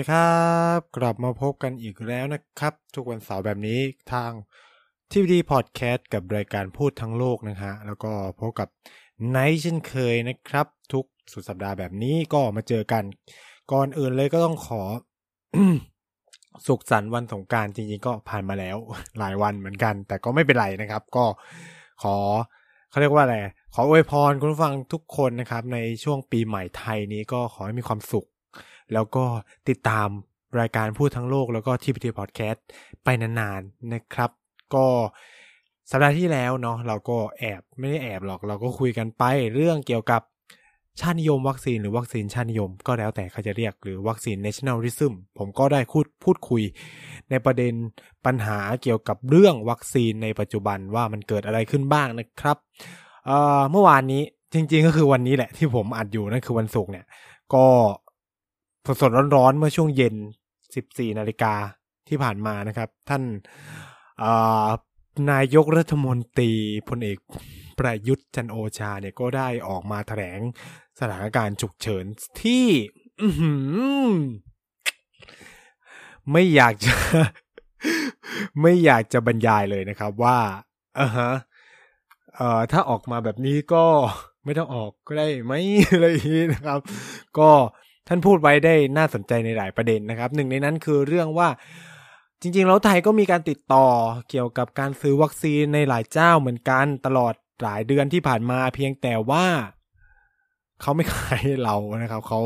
ดีครับ กลับมาพบกันอีกแล้วนะครับ ทุกวันเสาร์แบบนี้ทางทีวีดีพอดแคสต์กับรายการพูดทั้งโลกนะฮะ แล้วก็พบกับไนท์เช่นเคยนะครับ ทุกสุดสัปดาห์แบบนี้ก็มาเจอกัน ก่อนอื่นเลยก็ต้องขอ สุขสันต์วันสงการจริงๆ ก็ผ่านมาแล้ว หลายวันเหมือนกัน แต่ก็ไม่เป็นไรนะครับ ก็ขอเขาเรียกว่าอะไรขออวยพรคุณผู้ฟังทุกคนนะครับ ในช่วงปีใหม่ไทยนี้ก็ขอให้มีความสุข แล้วก็ติดตามรายการพูดทั้งโลกแล้วก็ทีพีทีพอดแคสต์ไปนานๆนะครับ ก็สัปดาห์ที่แล้วเนาะเราก็แอบไม่ได้แอบหรอกเราก็คุยกันไปเรื่องเกี่ยวกับชาตินิยมวัคซีนหรือวัคซีนชาตินิยม ก็แล้วแต่เขาจะเรียกหรือวัคซีน nationalism ผมก็ได้พูดพูดคุย ในประเด็นปัญหาเกี่ยวกับเรื่องวัคซีนในปัจจุบันว่ามันเกิดอะไรขึ้นบ้างนะครับเเมื่อวานนี้จริง ๆ ก็คือวันนี้แหละที่ผมอัดอยู่นั่นคือวันศุกร์เนี่ย ก็ สดๆร้อนๆเมื่อช่วงเย็น 14 นาฬิกาที่ผ่านมานะครับ ท่านนายกรัฐมนตรีพลเอกประยุทธ์จันโอชาเนี่ยก็ได้ออกมาแถลงสถานการณ์ฉุกเฉินที่ไม่อยากจะ ไม่อยากจะบรรยายเลยนะครับ ว่าอ่าฮะเอ่อถ้าออกมาแบบนี้ก็ไม่ต้องออกก็ได้ไหมอะไรอย่างนี้นะครับ ก็ ท่านพูดไว้ได้น่าสนใจในหลายประเด็นนะครับ หนึ่งในนั้นคือเรื่องว่าจริงๆ แล้วไทยก็มีการติดต่อเกี่ยวกับการซื้อวัคซีนในหลายเจ้าเหมือนกันตลอดหลายเดือนที่ผ่านมาเพียงแต่ว่าเขาไม่ขายเรานะครับเขา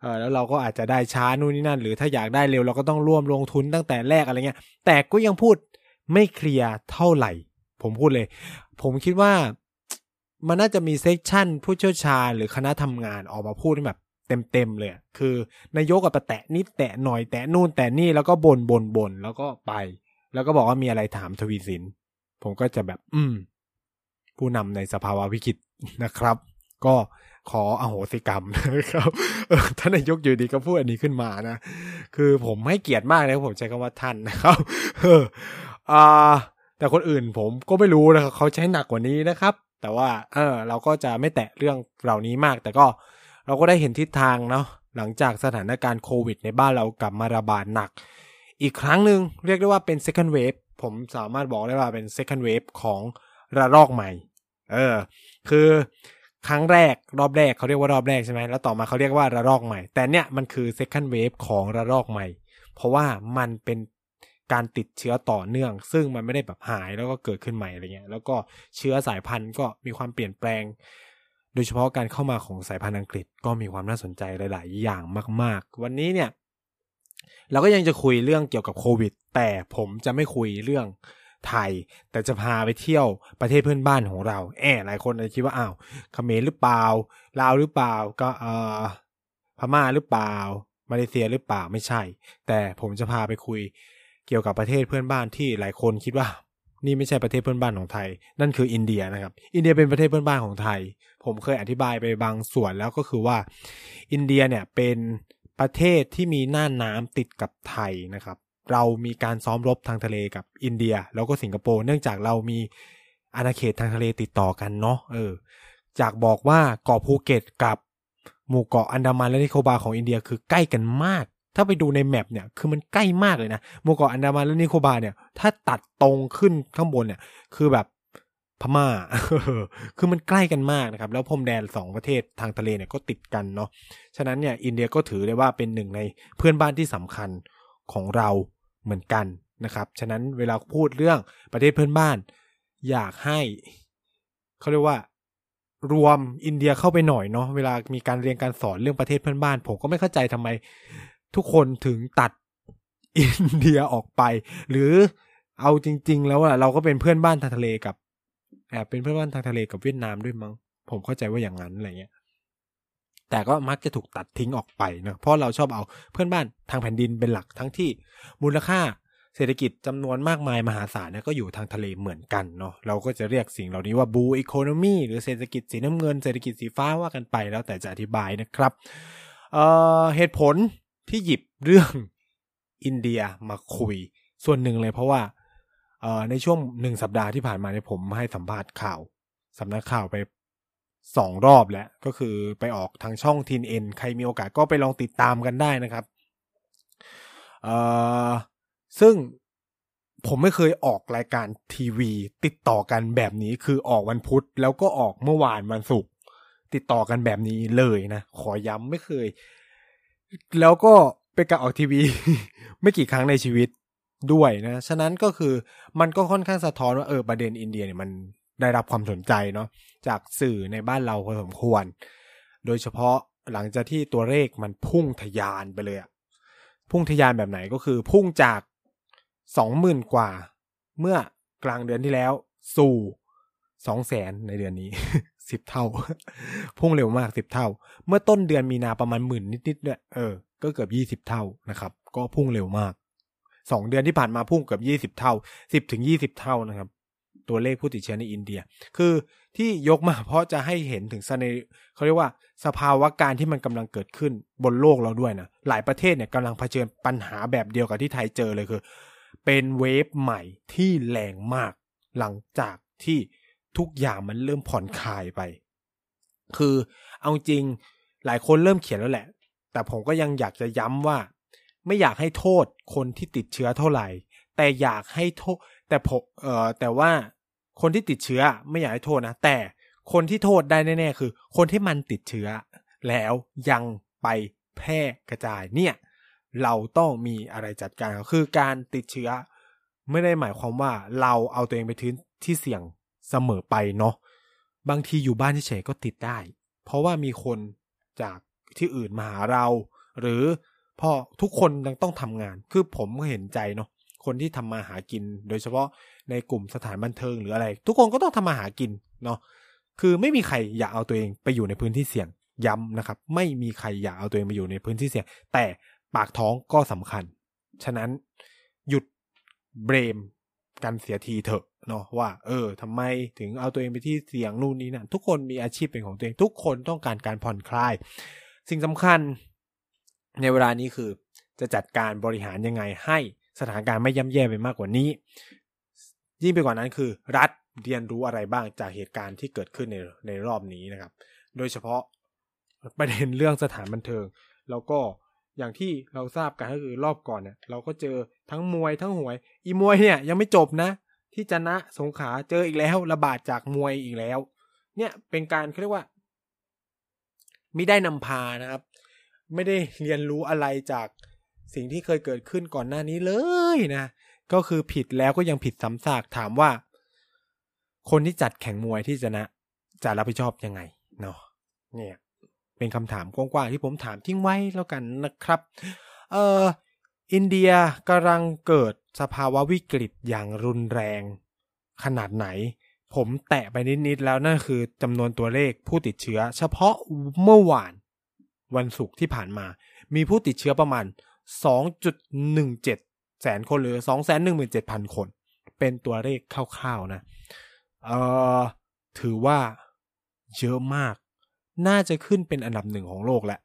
เออแล้วเราก็อาจจะได้ช้านู่นนี่นั่น หรือถ้าอยากได้เร็วเราก็ต้องร่วมลงทุนตั้งแต่แรกอะไรเงี้ย แต่ก็ยังพูดไม่เคลียร์เท่าไหร่ ผมพูดเลย ผมคิดว่ามันน่าจะมีเซสชั่นผู้เชี่ยวชาญหรือคณะทำงานออกมาพูดแบบ เต็มๆเลยคือนายกกับแตะนิดแตะหน่อยแตะนู่นแตะนี่แล้วก็บนบนบนแล้วก็ไป แล้วก็บอกว่ามีอะไรถามทวีสิน ผมก็จะแบบ อืม ผู้นำในสภาวะวิกฤตนะครับ ก็ขออโหสิกรรมนะครับท่านนายกอยู่ดีก็พูดอันนี้ขึ้นมานะ คือผมให้เกียรติมากเลยผมใช้คำว่าท่านนะครับเอออ่าแต่คนอื่นผมก็ไม่รู้นะครับเขาใช้หนักกว่านี้นะครับ แต่ว่า เออ เราก็จะไม่แตะเรื่องเหล่านี้มาก แต่ก็ เราก็ได้เห็นทิศทางเนาะหลังจากสถานการณ์โควิด ในบ้านเรากลับมาระบาดหนัก อีกครั้งหนึ่งเรียกได้ว่าเป็น second wave ผมสามารถบอกได้ว่าเป็น second wave ของระลอกใหม่ เออ คือครั้งแรกรอบแรกเขาเรียกว่ารอบแรกใช่ไหมแล้วต่อมาเขาเรียกว่าระลอกใหม่ แต่เนี่ยมันคือ second wave ของระลอกใหม่ เพราะว่ามันเป็นการติดเชื้อต่อเนื่อง ซึ่งมันไม่ได้แบบหายแล้วก็เกิดขึ้นใหม่อะไรเงี้ย แล้วก็เชื้อสายพันธุ์ก็มีความเปลี่ยนแปลง โดยเฉพาะการเข้ามาของสายพันธุ์อังกฤษก็มีความน่าสนใจหลาย ๆ อย่างมาก ๆ วันนี้เนี่ยเราก็ยังจะคุยเรื่องเกี่ยวกับโควิด แต่ผมจะไม่คุยเรื่องไทย แต่จะพาไปเที่ยวประเทศเพื่อนบ้านของเราแอบหลายคนอาจจะคิดว่าอ้าวเขมรหรือเปล่าลาวหรือเปล่าก็เออพม่าหรือเปล่า มาเลเซียหรือเปล่าไม่ใช่ แต่ผมจะพาไปคุยเกี่ยวกับประเทศเพื่อนบ้านที่หลายคนคิดว่า นี่ไม่ใช่ประเทศเพื่อนบ้านของไทย นั่นคืออินเดียนะครับ อินเดียเป็นประเทศเพื่อนบ้านของไทย ผมเคยอธิบายไปบางส่วนแล้วก็คือว่า อินเดียเนี่ยเป็นประเทศที่มีหน่านน้ำติดกับไทยนะครับ เรามีการซ้อมรบทางทะเลกับอินเดีย แล้วก็สิงคโปร์เนื่องจากเรามีอาณาเขตทางทะเลติดต่อกันเนาะเออ จากบอกว่าเกาะภูเก็ตกับหมู่เกาะอันดามันและนิโคบาร์ของอินเดียคือใกล้กันมาก ถ้าไปดูใน map เนี่ยคือมันใกล้มากเลยนะหมู่เกาะอันดามันและนิโคบาร์เนี่ย ถ้าตัดตรงขึ้นข้างบนเนี่ย คือแบบพม่า คือมันใกล้กันมากนะครับ แล้วพรมแดนสองประเทศทางทะเลเนี่ยก็ติดกันเนาะ ฉะนั้นเนี่ยอินเดียก็ถือได้ว่าเป็นหนึ่งในเพื่อนบ้านที่สำคัญของเราเหมือนกันนะครับ ฉะนั้นเวลาพูดเรื่องประเทศเพื่อนบ้าน อยากให้เขาเรียกว่ารวมอินเดียเข้าไปหน่อยเนาะ เวลามีการเรียนการสอนเรื่องประเทศเพื่อนบ้าน ผมก็ไม่เข้าใจทำไม ทุกคนถึงตัดอินเดียออกไป หรือเอาจริง ๆ แล้วอะเราก็เป็นเพื่อนบ้านทางทะเลกับแอบเป็นเพื่อนบ้านทางทะเลกับเวียดนามด้วยมั้งผมเข้าใจว่าอย่างนั้นอะไรเงี้ยแต่ก็มักจะถูกตัดทิ้งออกไปนะเพราะเราชอบเอาเพื่อนบ้านทางแผ่นดินเป็นหลักทั้งที่มูลค่าเศรษฐกิจจำนวนมากมายมหาศาลเนี่ยก็อยู่ทางทะเลเหมือนกันเนาะเราก็จะเรียกสิ่งเหล่านี้ว่าบูอีโคโนมีหรือเศรษฐกิจสีน้ำเงินเศรษฐกิจสีฟ้าว่ากันไปแล้วแต่จะอธิบายนะครับเเหตุผล ที่หยิบเรื่องอินเดียมาคุย ส่วนหนึ่งเลยเพราะว่าในช่วงหนึ่งสัปดาห์ที่ผ่านมาเนี่ยผมให้สัมภาษณ์ข่าวสำนักข่าวไปสองรอบแล้วก็คือไปออกทางช่องทีนเอ็นใครมีโอกาสก็ไปลองติดตามกันได้นะครับซึ่งผมไม่เคยออกรายการทีวี ติดต่อกันแบบนี้คือออกวันพุธแล้วก็ออกเมื่อวานวันศุกร์ติดต่อกันแบบนี้เลยนะ ขอย้ำไม่เคย แล้วก็เป็นการออกทีวี ไม่กี่ครั้งในชีวิตด้วยนะ ฉะนั้นก็คือมันก็ค่อนข้างสะท้อนว่าเออประเด็นอินเดียเนี่ยมันได้รับความสนใจเนาะจากสื่อในบ้านเราพอสมควร โดยเฉพาะหลังจากที่ตัวเลขมันพุ่งทะยานไปเลยอะพุ่งทะยานแบบไหนก็คือพุ่งจากสองหมื่นกว่า เมื่อกลางเดือนที่แล้ว สู่สองแสนในเดือนนี้ สิบเท่า พุ่งเร็วมากสิบเท่า เมื่อต้นเดือนมีนาประมาณหมื่นนิดๆเนี่ยเออก็เกือบยี่สิบเท่านะครับ ก็พุ่งเร็วมากสองเดือนที่ผ่านมาพุ่งเกือบยี่สิบเท่าสิบถึงยี่สิบเท่านะครับ ตัวเลขผู้ติดเชื้อในอินเดีย คือที่ยกมาเพราะจะให้เห็นถึงสเนเขาเรียกว่าสภาวะการที่มันกำลังเกิดขึ้นบนโลกเราด้วยนะหลายประเทศเนี่ยกำลังเผชิญปัญหาแบบเดียวกับที่ไทยเจอเลยคือ เป็นเวฟใหม่ที่แรงมาก หลังจากที่ ทุกอย่างมันเริ่มผ่อนคลายไป คือเอาจริงหลายคนเริ่มเขียนแล้วแหละ แต่ผมก็ยังอยากจะย้ำว่า ไม่อยากให้โทษคนที่ติดเชื้อเท่าไหร่ แต่อยากให้โทษ แต่ผมเอ่อแต่ว่าคนที่ติดเชื้อไม่อยากให้โทษนะ แต่คนที่โทษได้แน่ๆคือ คนที่มันติดเชื้อ แล้วยังไปแพร่กระจายเนี่ย เราต้องมีอะไรจัดการคือการติดเชื้อ ไม่ได้หมายความว่าเราเอาตัวเองไปทิ้งที่เสี่ยง เสมอไปเนาะบางทีอยู่บ้านเฉยๆก็ติดได้ เพราะว่ามีคนจากที่อื่นมาหาเรา หรือพอทุกคนยังต้องทำงาน คือผมก็เห็นใจเนาะคนที่ทำมาหากิน โดยเฉพาะในกลุ่มสถานบันเทิงหรืออะไร ทุกคนก็ต้องทำมาหากินเนาะคือไม่มีใครอยากเอาตัวเองไปอยู่ในพื้นที่เสี่ยงย้ำนะครับ ไม่มีใครอยากเอาตัวเองไปอยู่ในพื้นที่เสี่ยง แต่ปากท้องก็สำคัญ ฉะนั้นหยุดเบรมกันเสียทีเถอะ เนาะว่า เออทำไมถึงเอาตัวเองไปที่เสียงนู่นนี่นั่นทุกคนมีอาชีพเป็นของตัวเอง ทุกคนต้องการการผ่อนคลาย สิ่งสำคัญในเวลานี้คือ จะจัดการบริหารยังไงให้สถานการณ์ไม่ย่ำแย่ไปมากกว่านี้ ยิ่งไปกว่านั้นคือ รัฐเรียนรู้อะไรบ้างจากเหตุการณ์ที่เกิดขึ้นในในรอบนี้นะครับ โดยเฉพาะประเด็นเรื่องสถานบันเทิง แล้วก็อย่างที่เราทราบกันก็คือรอบก่อนเนี่ยเราก็เจอทั้งมวยทั้งหวย อีมวยเนี่ยยังไม่จบนะ ที่จะนะสงขาเจออีกแล้ว ระบาดจากมวยอีกแล้ว เนี่ยเป็นการเขาเรียกว่าไม่ได้นำพานะครับ ไม่ได้เรียนรู้อะไรจากสิ่งที่เคยเกิดขึ้นก่อนหน้านี้เลยนะ ก็คือผิดแล้วก็ยังผิดซ้ำซากถามว่า คนที่จัดแข่งมวยที่จะนะ จะรับผิดชอบยังไงเนาะเนี่ยเป็นคำถามกว้างๆที่ผมถามทิ้งไว้แล้วกันนะครับ เอออินเดียกำลังเกิด สภาวะวิกฤตอย่างรุนแรง ขนาดไหน ผมแตะไปนิด ๆ แล้วนั่นคือจำนวนตัวเลขผู้ติดเชื้อ เฉพาะเมื่อวาน วันศุกร์ที่ผ่านมา มีผู้ติดเชื้อประมาณ 2.17 แสนคนหรือ 217,000 คน เป็นตัวเลขคร่าว ๆ นะ เอ่อ ถือว่าเยอะมาก น่าจะขึ้นเป็นอันดับหนึ่งของโลกแหละ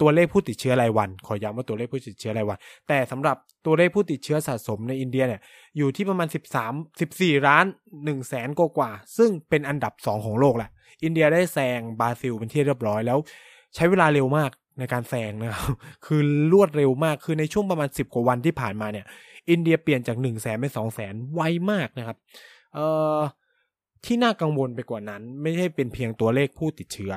ตัวเลขผู้ติดเชื้อรายวัน ขอย้ำว่าตัวเลขผู้ติดเชื้อรายวัน แต่สำหรับตัวเลขผู้ติดเชื้อสะสมในอินเดียเนี่ยอยู่ที่ประมาณ 13 14ล้าน1แสนกว่า ซึ่งเป็นอันดับ 2 ของโลกแหละ อินเดียได้แซงบราซิลเป็นที่เรียบร้อยแล้ว ใช้เวลาเร็วมากในการแซงนะครับ คือรวดเร็วมาก คือในช่วงประมาณ 10 กว่าวันที่ผ่านมาเนี่ย อินเดียเปลี่ยนจาก1แสนเป็น2แสนไวมากนะครับ เอ่อ ที่น่ากังวลไปกว่านั้น ไม่ใช่เป็นเพียงตัวเลขผู้ติดเชื้อ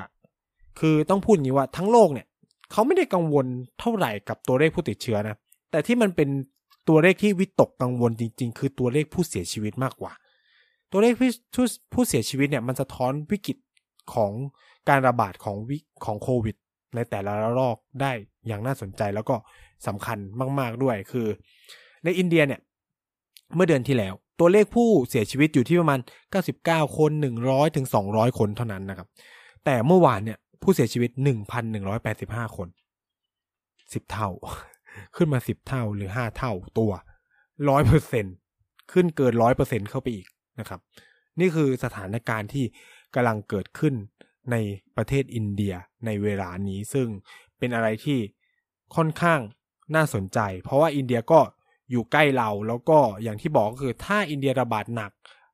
คือต้องพูดอย่างนี้ว่าทั้งโลกเนี่ย เขาไม่ได้กังวลเท่าไหร่กับตัวเลขผู้ติดเชื้อนะ แต่ที่มันเป็นตัวเลขที่วิตกกังวลจริง ๆ คือตัวเลขผู้เสียชีวิตมากกว่า ตัวเลขผู้ผู้เสียชีวิตเนี่ยมันสะท้อนวิกฤตของการระบาดของวิของโควิด ในแต่ละระลอกได้อย่างน่าสนใจแล้วก็สำคัญมาก ๆด้วยคือ ในอินเดียเนี่ย เมื่อเดือนที่แล้ว ตัวเลขผู้เสียชีวิตอยู่ที่ประมาณ 99 คน 100ถึง200 คนเท่านั้นนะครับ แต่เมื่อวานเนี่ย ผู้เสียชีวิตหนึ่งพันหนึ่งร้อยแปดสิบห้าคนสิบเท่า ขึ้นมาสิบเท่าหรือห้าเท่าตัวร้อยเปอร์เซ็นขึ้นเกินร้อยเปอร์เซ็นเข้าไปอีกนะครับ นี่คือสถานการณ์ที่กำลังเกิดขึ้นในประเทศอินเดียในเวลานี้ซึ่งเป็นอะไรที่ค่อนข้างน่าสนใจ เพราะว่าอินเดียก็อยู่ใกล้เราแล้วก็อย่างที่บอกก็คือถ้าอินเดียระบาดหนัก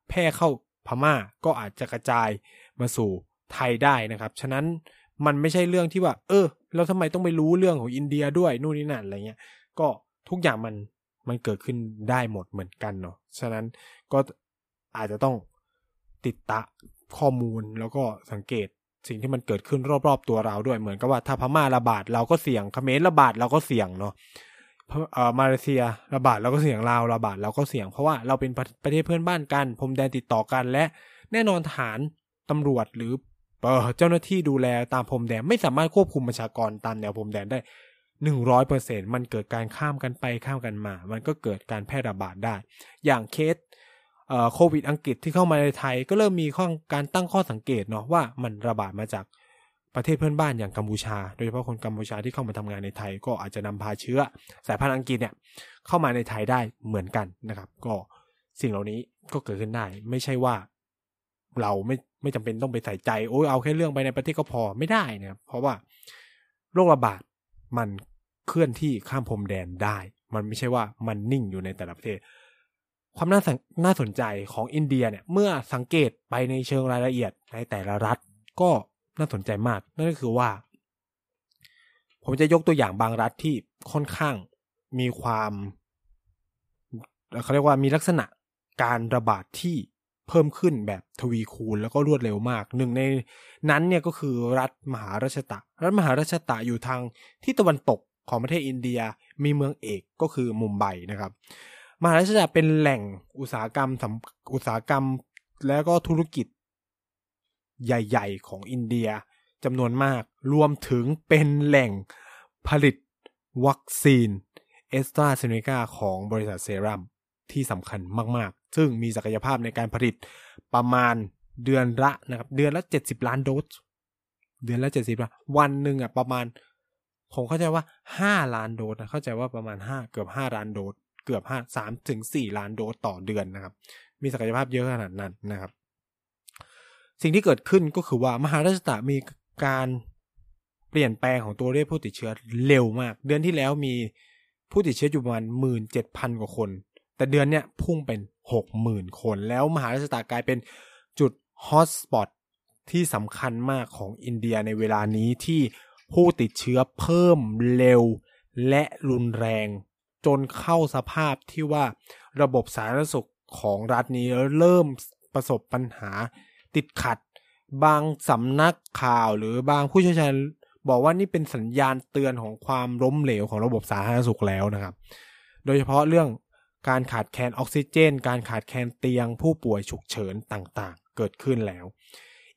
แพร่เข้าพม่าก็อาจจะกระจายมาสู่ ไทยได้นะครับ ฉะนั้นมันไม่ใช่เรื่องที่ว่า เออแล้วทำไมต้องไปรู้เรื่องของอินเดียด้วยนู่นนี่นั่นอะไรเงี้ย ก็ทุกอย่างมันมันเกิดขึ้นได้หมดเหมือนกันเนาะฉะนั้นก็อาจจะต้องติดตะข้อมูลแล้วก็สังเกตสิ่งที่มันเกิดขึ้นรอบๆตัวเราด้วยเหมือนกับว่าถ้าพม่าระบาดเราก็เสี่ยงเขมรระบาดเราก็เสี่ยงเนาะเอ่อมาเลเซียระบาดเราก็เสี่ยงลาวระบาดเราก็เสี่ยงเพราะว่าเราเป็นประเทศเพื่อนบ้านกันพรมแดนติดต่อกันและแน่นอนฐานตำรวจหรือ เจ้าหน้าที่ดูแลตามพรมแดนไม่สามารถควบคุมประชากรตามแนวพรมแดนได้หนึ่งร้อยเปอร์เซ็นมันเกิดการข้ามกันไปข้ามกันมา มันก็เกิดการแพร่ระบาดได้ อย่างเคสโควิดอังกฤษที่เข้ามาในไทย ก็เริ่มมีข้อการตั้งข้อสังเกตเนาะว่ามันระบาดมาจากประเทศเพื่อนบ้านอย่างกัมพูชา โดยเฉพาะคนกัมพูชาที่เข้ามาทำงานในไทย ก็อาจจะนำพาเชื้อ สายพันธุ์อังกฤษเนี่ยเข้ามาในไทยได้เหมือนกันนะครับ ก็สิ่งเหล่านี้ก็เกิดขึ้นได้ ไม่ใช่ว่า เราไม่ไม่จำเป็นต้องไปใส่ใจโอ้ยเอาแค่เรื่องไปในประเทศก็พอไม่ได้นะเพราะว่าโรคระบาดมันเคลื่อนที่ข้ามพรมแดนได้ มันไม่ใช่ว่ามันนิ่งอยู่ในแต่ละประเทศ ความน่าน่าสนใจของอินเดียเนี่ย เมื่อสังเกตไปในเชิงรายละเอียดในแต่ละรัฐก็น่าสนใจมาก นั่นก็คือว่า ผมจะยกตัวอย่างบางรัฐที่ค่อนข้างมีความเขาเรียกว่ามีลักษณะการระบาดที่ เพิ่มขึ้นแบบทวีคูณแล้วก็รวดเร็วมาก หนึ่งในนั้นเนี่ยก็คือรัฐมหาราชตะ รัฐมหาราชตะอยู่ทางที่ตะวันตกของประเทศอินเดียมีเมืองเอกก็คือมุมไบนะครับ มหาราชตะเป็นแหล่งอุตสาหกรรมอุตสาหกรรมแล้วก็ธุรกิจใหญ่ ๆ ของอินเดียจำนวนมาก รวมถึงเป็นแหล่งผลิตวัคซีนเอสตราเซเนกาของบริษัทเซรัมที่สำคัญมาก ซึ่งมีศักยภาพในการผลิตประมาณเดือนละนะครับ เดือนละเจ็ดสิบล้านโดส เดือนละเจ็ดสิบล้านวันหนึ่งอะประมาณ ผมเข้าใจว่าห้าล้านโดสนะเข้าใจว่าประมาณห้าเกือบห้าล้านโดส เกือบห้าสามถึงสี่ล้านโดสต่อเดือนนะครับ มีศักยภาพเยอะขนาดนั้นนะครับ สิ่งที่เกิดขึ้นก็คือว่ามหาราชตะมีการเปลี่ยนแปลงของตัวเลขผู้ติดเชื้อเร็วมาก เดือนที่แล้วมีผู้ติดเชื้ออยู่ประมาณหมื่นเจ็ดพันกว่าคน แต่เดือนเนี้ยพุ่งเป็นหกหมื่นคน แล้วมหาราชตากลายเป็นจุดฮอตสปอตที่สำคัญมากของอินเดียในเวลานี้ที่ผู้ติดเชื้อเพิ่มเร็วและรุนแรง จนเข้าสภาพที่ว่าระบบสาธารณสุขของรัฐนี้เริ่มประสบปัญหาติดขัด บางสำนักข่าวหรือบางผู้เชี่ยวชาญบอกว่านี่เป็นสัญญาณเตือนของความล้มเหลวของระบบสาธารณสุขแล้วนะครับ โดยเฉพาะเรื่อง การขาดแคลนออกซิเจน การขาดแคลนเตียงผู้ป่วยฉุกเฉินต่างๆ เกิดขึ้นแล้ว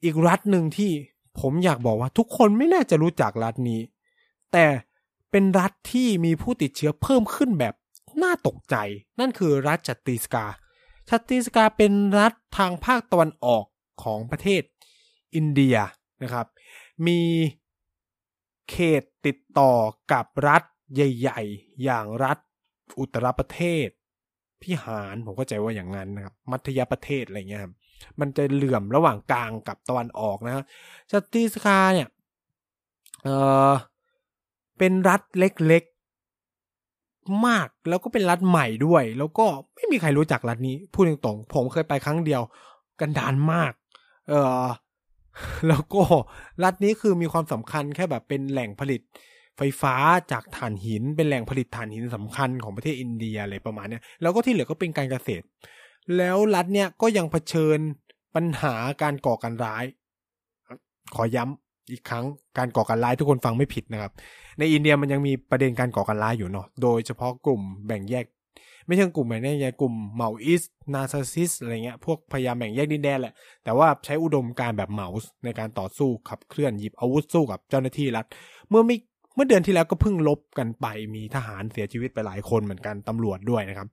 อีกรัฐหนึ่งที่ผมอยากบอกว่าทุกคนไม่น่าจะรู้จักรัฐนี้ แต่เป็นรัฐที่มีผู้ติดเชื้อเพิ่มขึ้นแบบน่าตกใจ นั่นคือรัฐชัตติสกาชัตติสกาเป็นรัฐทางภาคตะวันออกของประเทศอินเดียนะครับ มีเขตติดต่อกับรัฐใหญ่ ๆ อย่างรัฐอุตรประเทศ พิหารผมก็ใจว่าอย่างนั้นนะครับ มัธยประเทศอะไรเงี้ยครับมันจะเหลื่อมระหว่างกลางกับตะวันออกนะครับชัตติสคาเนี่ยเออเป็นรัฐเล็กๆ มากแล้วก็เป็นรัฐใหม่ด้วย แล้วก็ไม่มีใครรู้จักรัฐนี้ พูดตรงๆผมเคยไปครั้งเดียว กันดานมาก เออแล้วก็รัฐนี้คือมีความสำคัญแค่แบบเป็นแหล่งผลิต ไฟฟ้าจากถ่านหิน เป็นแหล่งผลิตถ่านหินสำคัญของประเทศอินเดียอะไรประมาณนี้แล้วก็ที่เหลือก็เป็นการเกษตร แล้วรัฐเนี่ยก็ยังเผชิญปัญหาการก่อการร้าย ขอย้ำอีกครั้งการก่อการร้ายทุกคนฟังไม่ผิดนะครับ ในอินเดียมันยังมีประเด็นการก่อการร้ายอยู่เนาะโดยเฉพาะกลุ่มแบ่งแยก ไม่ใช่กลุ่มแบ่งแยกกลุ่มเหมาอิสนาซาซิสอะไรเงี้ยพวกพยายามแบ่งแยกดินแดนแหละ แต่ว่าใช้อุดมการแบบเหมาส์ในการต่อสู้ขับเคลื่อนหยิบอาวุธสู้กับเจ้าหน้าที่รัฐ เมื่อไม่ เมื่อเดือนที่แล้วก็เพิ่งลบกันไปมีทหารเสียชีวิตไปหลายคนเหมือนกันตำรวจด้วยนะครับ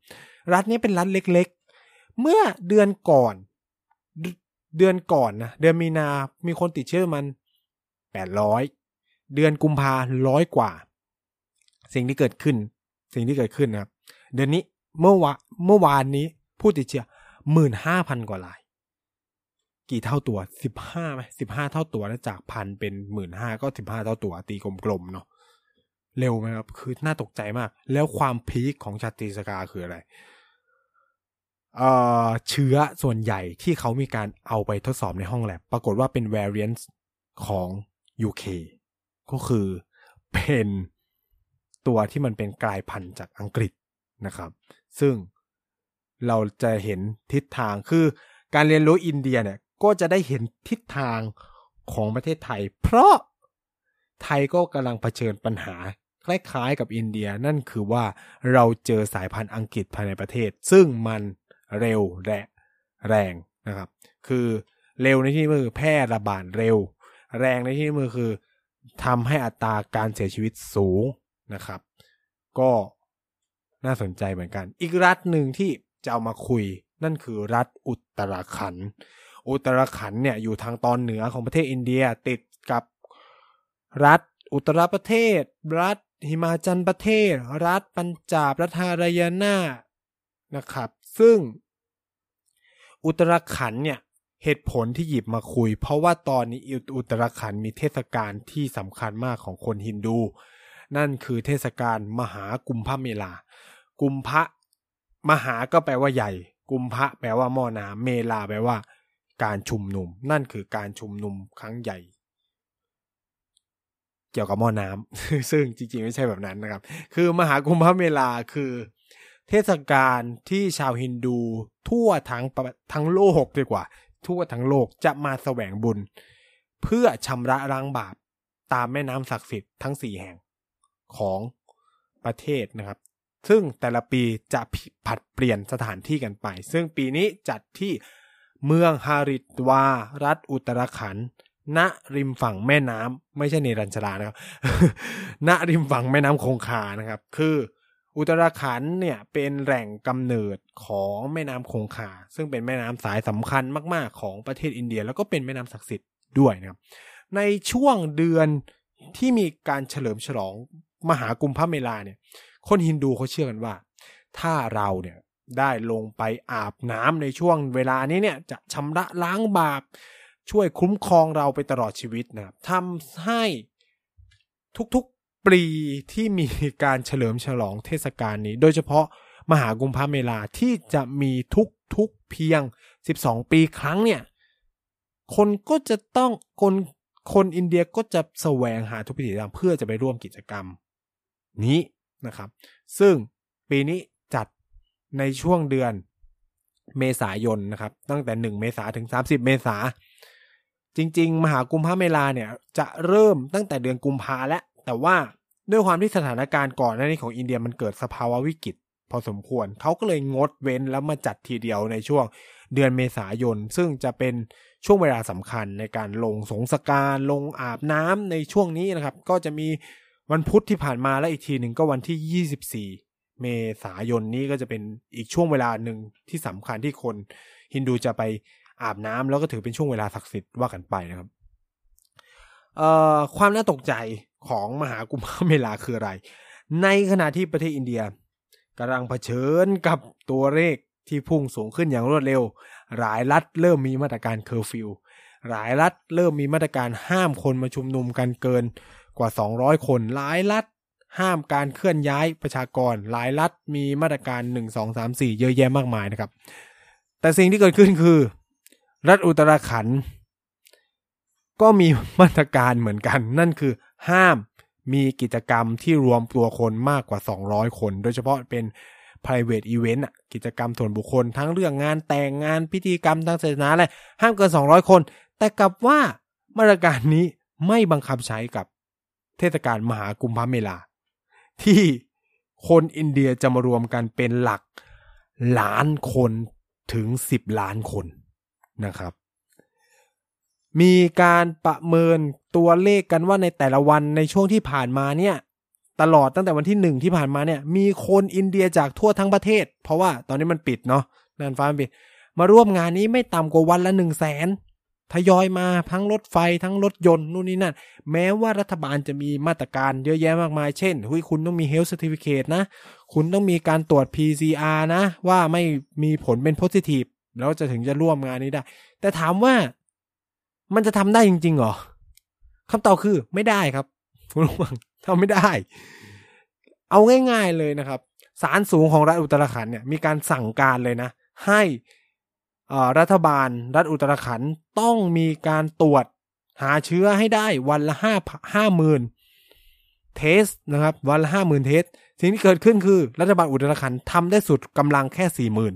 รัฐนี้เป็นรัฐเล็กๆ เมื่อเดือนก่อน เดือนก่อนนะเดือนมีนามีคนติดเชื้อมันแปดร้อยเดือนกุมภาร้อยกว่า สิ่งที่เกิดขึ้น สิ่งที่เกิดขึ้นนะครับ เดือนนี้เมื่อวาเมื่อวานนี้ผู้ติดเชื้อหมื่นห้าพันกว่าลาย กี่เท่าตัวสิบห้าไหมสิบห้าเท่าตัวแล้วจากพันเป็นหมื่นห้าก็สิบห้าเท่าตัวตีกลมๆเนาะ เร็วไหมครับ คือน่าตกใจมาก แล้วความพีคของชาติสกาคืออะไรเอ่อเชื้อส่วนใหญ่ที่เขามีการเอาไปทดสอบในห้องแลบปรากฏว่าเป็น variant ของ UK ก็คือเป็นตัวที่มันเป็นกลายพันธุ์จากอังกฤษนะครับ ซึ่งเราจะเห็นทิศทางคือการเรียนรู้อินเดียเนี่ย ก็จะได้เห็นทิศทางของประเทศไทย เพราะไทยก็กำลังเผชิญปัญหา คล้ายๆกับอินเดียนั่นคือว่าเราเจอสายพันธุ์อังกฤษภายในประเทศ ซึ่งมันเร็วและแรงนะครับ คือเร็วในที่มือแพร่ระบาดเร็ว แรงในที่มือคือทำให้อัตราการเสียชีวิตสูงนะครับ ก็น่าสนใจเหมือนกัน อีกรัฐหนึ่งที่จะเอามาคุยนั่นคือรัฐอุตราขัน อุตราขันเนี่ยอยู่ทางตอนเหนือของประเทศอินเดียติดกับรัฐอุตรประเทศ รัฐ หิมาจันประเทศ รัฐปัญจาบรัฐารยานานะครับ ซึ่ง อุตรขันเนี่ยเหตุผลที่หยิบมาคุย เพราะว่าตอนนี้อุตรขันมีเทศกาลที่สำคัญมากของคนฮินดู นั่นคือเทศกาลมหากุมภเมลา กุมภะมหาก็แปลว่าใหญ่ กุมภะแปลว่าหม้อน้ำเมลาแปลว่า การชุมนุม นั่นคือการชุมนุมครั้งใหญ่ เกี่ยวกับหม้อน้ำซึ่งจริงๆ ไม่ใช่แบบนั้นนะครับ คือมหากุมภเมลาคือ เทศกาลที่ชาวฮินดู ทั่วทั้งทั้งโลกดีกว่า ทั่วทั้งโลกจะมาแสวงบุญ เพื่อชำระล้างบาปตามแม่น้ำศักดิ์สิทธิ์ทั้งสี่แห่งของประเทศนะครับ ซึ่งแต่ละปีจะผัดเปลี่ยนสถานที่กันไป ซึ่งปีนี้จัดที่เมืองฮาริดวา รัฐอุตรขันธ์ ณริมฝั่งแม่น้ำไม่ใช่เนรัญชรานะครับณริมฝั่งแม่น้ำคงคานะครับ คืออุตราขันเนี่ยเป็นแหล่งกำเนิดของแม่น้ำคงคา ซึ่งเป็นแม่น้ำสายสำคัญมากๆ ของประเทศอินเดีย แล้วก็เป็นแม่น้ำศักดิ์สิทธิ์ด้วยนะครับ ในช่วงเดือนที่มีการเฉลิมฉลองมหากุมภเมลาเนี่ย คนฮินดูเขาเชื่อกันว่า ถ้าเราเนี่ยได้ลงไปอาบน้ำในช่วงเวลานี้เนี่ยจะชำระล้างบาป ช่วยคุ้มครองเราไปตลอดชีวิตนะครับทำให้ทุกๆ ปีที่มีการเฉลิมฉลองเทศกาลนี้ โดยเฉพาะมหากุมภเมลาที่จะมีทุกๆเพียง 12 ปีครั้งเนี่ย คนก็จะต้องคนคนอินเดียก็จะแสวงหาทุกพิธีทางเพื่อจะไปร่วมกิจกรรมนี้นะครับ ซึ่งปีนี้จัดในช่วงเดือนเมษายนนะครับ ตั้งแต่ 1 เมษาถึง 30 เมษา จริง ๆ มหากุมภเมลาเนี่ยจะเริ่มตั้งแต่เดือนกุมภาแล้วแต่ว่าด้วยความที่สถานการณ์ก่อนหน้านี้ของอินเดียมันเกิดสภาวะวิกฤตพอสมควรเขาก็เลยงดเว้นแล้วมาจัดทีเดียวในช่วงเดือนเมษายน ซึ่งจะเป็นช่วงเวลาสำคัญในการลงสงสการลงอาบน้ำในช่วงนี้นะครับ ก็จะมีวันพุธที่ผ่านมาและอีกทีหนึ่งก็วันที่ 24 เมษายนนี้ก็จะเป็นอีกช่วงเวลาหนึ่งที่สำคัญที่คนฮินดูจะไป อาบน้ำแล้วก็ถือเป็นช่วงเวลาศักดิ์สิทธิ์ว่ากันไปนะครับเอ่อความน่าตกใจของมหากุมภเมลาคืออะไร ในขณะที่ประเทศอินเดียกำลังเผชิญกับตัวเลขที่พุ่งสูงขึ้นอย่างรวดเร็ว หลายรัฐเริ่มมีมาตรการเคอร์ฟิวหลายรัฐเริ่มมีมาตรการห้ามคนมาชุมนุมกันเกินกว่า 200 คน หลายรัฐห้ามการเคลื่อนย้ายประชากร หลายรัฐมีมาตรการ 1 2 3 4 เยอะแยะมากมายนะครับ แต่สิ่งที่เกิดขึ้นคือ รัฐอุตราขันก็มีมาตรการเหมือนกัน นั่นคือห้ามมีกิจกรรมที่รวมตัวคนมากกว่า 200 คน โดยเฉพาะเป็น private event อะกิจกรรมส่วนบุคคล ทั้งเรื่องงานแต่งงานพิธีกรรมทางศาสนาอะไรห้ามเกิน 200 คน แต่กลับว่ามาตรการนี้ไม่บังคับใช้กับเทศกาลมหากุมภเมลา ที่คนอินเดียจะมารวมกันเป็นหลักล้านคนถึง 10 ล้านคน นะครับ มีการประเมินตัวเลขกันว่าในแต่ละวันในช่วงที่ผ่านมาเนี่ยตลอดตั้งแต่วันที่หนึ่งที่ผ่านมาเนี่ย มีคนอินเดียจากทั่วทั้งประเทศ เพราะว่าตอนนี้มันปิดเนาะนันฟ้าปิด มาร่วมงานนี้ไม่ต่ำกว่าวันละหนึ่งแสนทยอยมาทั้งรถไฟทั้งรถยนต์นู่นนี่นั่น แม้ว่ารัฐบาลจะมีมาตรการเยอะแยะมากมาย เช่นหุยคุณต้องมี health certificate นะ คุณต้องมีการตรวจ PCR นะ ว่าไม่มีผลเป็น positive แล้วจะถึงจะร่วมงานนี้ได้ แต่ถามว่ามันจะทำได้จริงๆหรอคำตอบคือไม่ได้ครับคุณผู้ฟังทำไม่ได้ เอาง่ายๆเลยนะครับศาลสูงของรัฐอุตรขันเนี่ยมีการสั่งการเลยนะ ให้รัฐบาลรัฐอุตรขันต้องมีการตรวจหาเชื้อให้ได้วันละห้าห้าหมื่นเทสนะครับ วันละห้าหมื่นเทสสิ่งที่เกิดขึ้นคือ รัฐบาลอุตรขันทำได้สุดกำลังแค่สี่หมื่น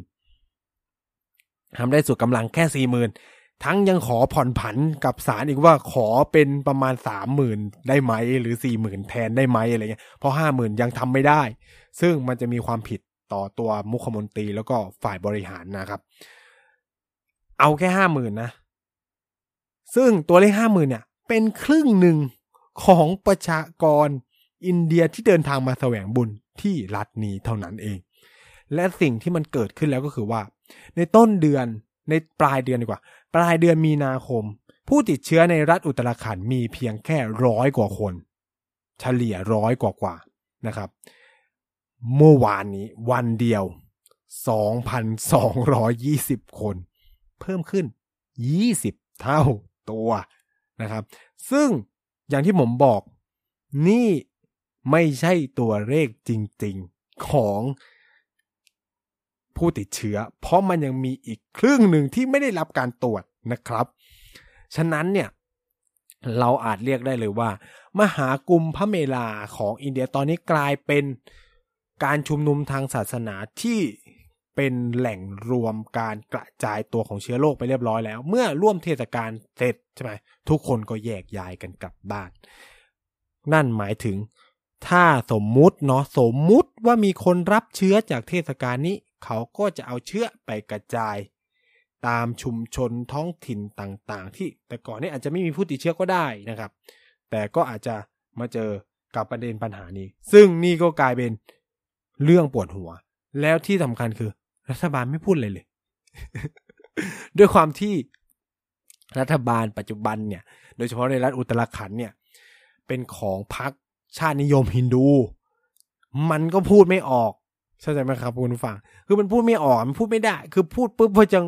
ทำได้สุดกำลังแค่สี่หมื่นทั้งยังขอผ่อนผันกับศาลอีกว่าขอเป็นประมาณสามหมื่นได้ไหม หรือสี่หมื่นแทนได้ไหมอะไรเงี้ยเพราะห้าหมื่นยังทำไม่ได้ ซึ่งมันจะมีความผิดต่อตัวมุขมนตรีแล้วก็ฝ่ายบริหารนะครับ เอาแค่ห้าหมื่นนะ ซึ่งตัวเลขห้าหมื่นเนี่ย เป็นครึ่งหนึ่งของประชากรอินเดียที่เดินทางมาแสวงบุญที่รัฐนี้เท่านั้นเอง และสิ่งที่มันเกิดขึ้นแล้วก็คือว่า ในต้นเดือนในปลายเดือนดีกว่า ปลายเดือนมีนาคม ผู้ติดเชื้อในรัฐอุตรขันมีเพียงแค่ร้อยกว่าคน เฉลี่ยร้อยกว่ากว่านะครับ เมื่อวานนี้วันเดียว 2,220 คน เพิ่มขึ้น 20 เท่าตัวนะครับ ซึ่งอย่างที่ผมบอกนี่ไม่ใช่ตัวเลขจริง ๆของ ผู้ติดเชื้อ เพราะมันยังมีอีกครึ่งหนึ่งที่ไม่ได้รับการตรวจนะครับ ฉะนั้นเนี่ยเราอาจเรียกได้เลยว่า มหากรุมพระเมลาของอินเดียตอนนี้กลายเป็นการชุมนุมทางศาสนาที่เป็นแหล่งรวมการกระจายตัวของเชื้อโรคไปเรียบร้อยแล้ว เมื่อร่วมเทศกาลเสร็จใช่ไหมทุกคนก็แยกย้ายกันกลับบ้าน นั่นหมายถึง ถ้าสมมุติเนาะสมมุติว่ามีคนรับเชื้อจากเทศกาลนี้ เขาก็จะเอาเชื้อไปกระจาย ตามชุมชนท้องถิ่นต่างๆ ที่แต่ก่อนนี้อาจจะไม่มีผู้ติดเชื้อก็ได้นะครับ แต่ก็อาจจะมาเจอกับประเด็นปัญหานี้ ซึ่งนี่ก็กลายเป็นเรื่องปวดหัว แล้วที่สำคัญคือ รัฐบาลไม่พูดเลยเลย ด้วยความที่รัฐบาลปัจจุบันเนี่ย โดยเฉพาะในรัฐอุตรขันเนี่ย เป็นของพรรคชาตินิยมฮินดู มันก็พูดไม่ออก เข้าใจไหมครับคุณผู้ฟัง คือมันพูดไม่ออกมันพูดไม่ได้ คือพูดปุ๊บพอจะ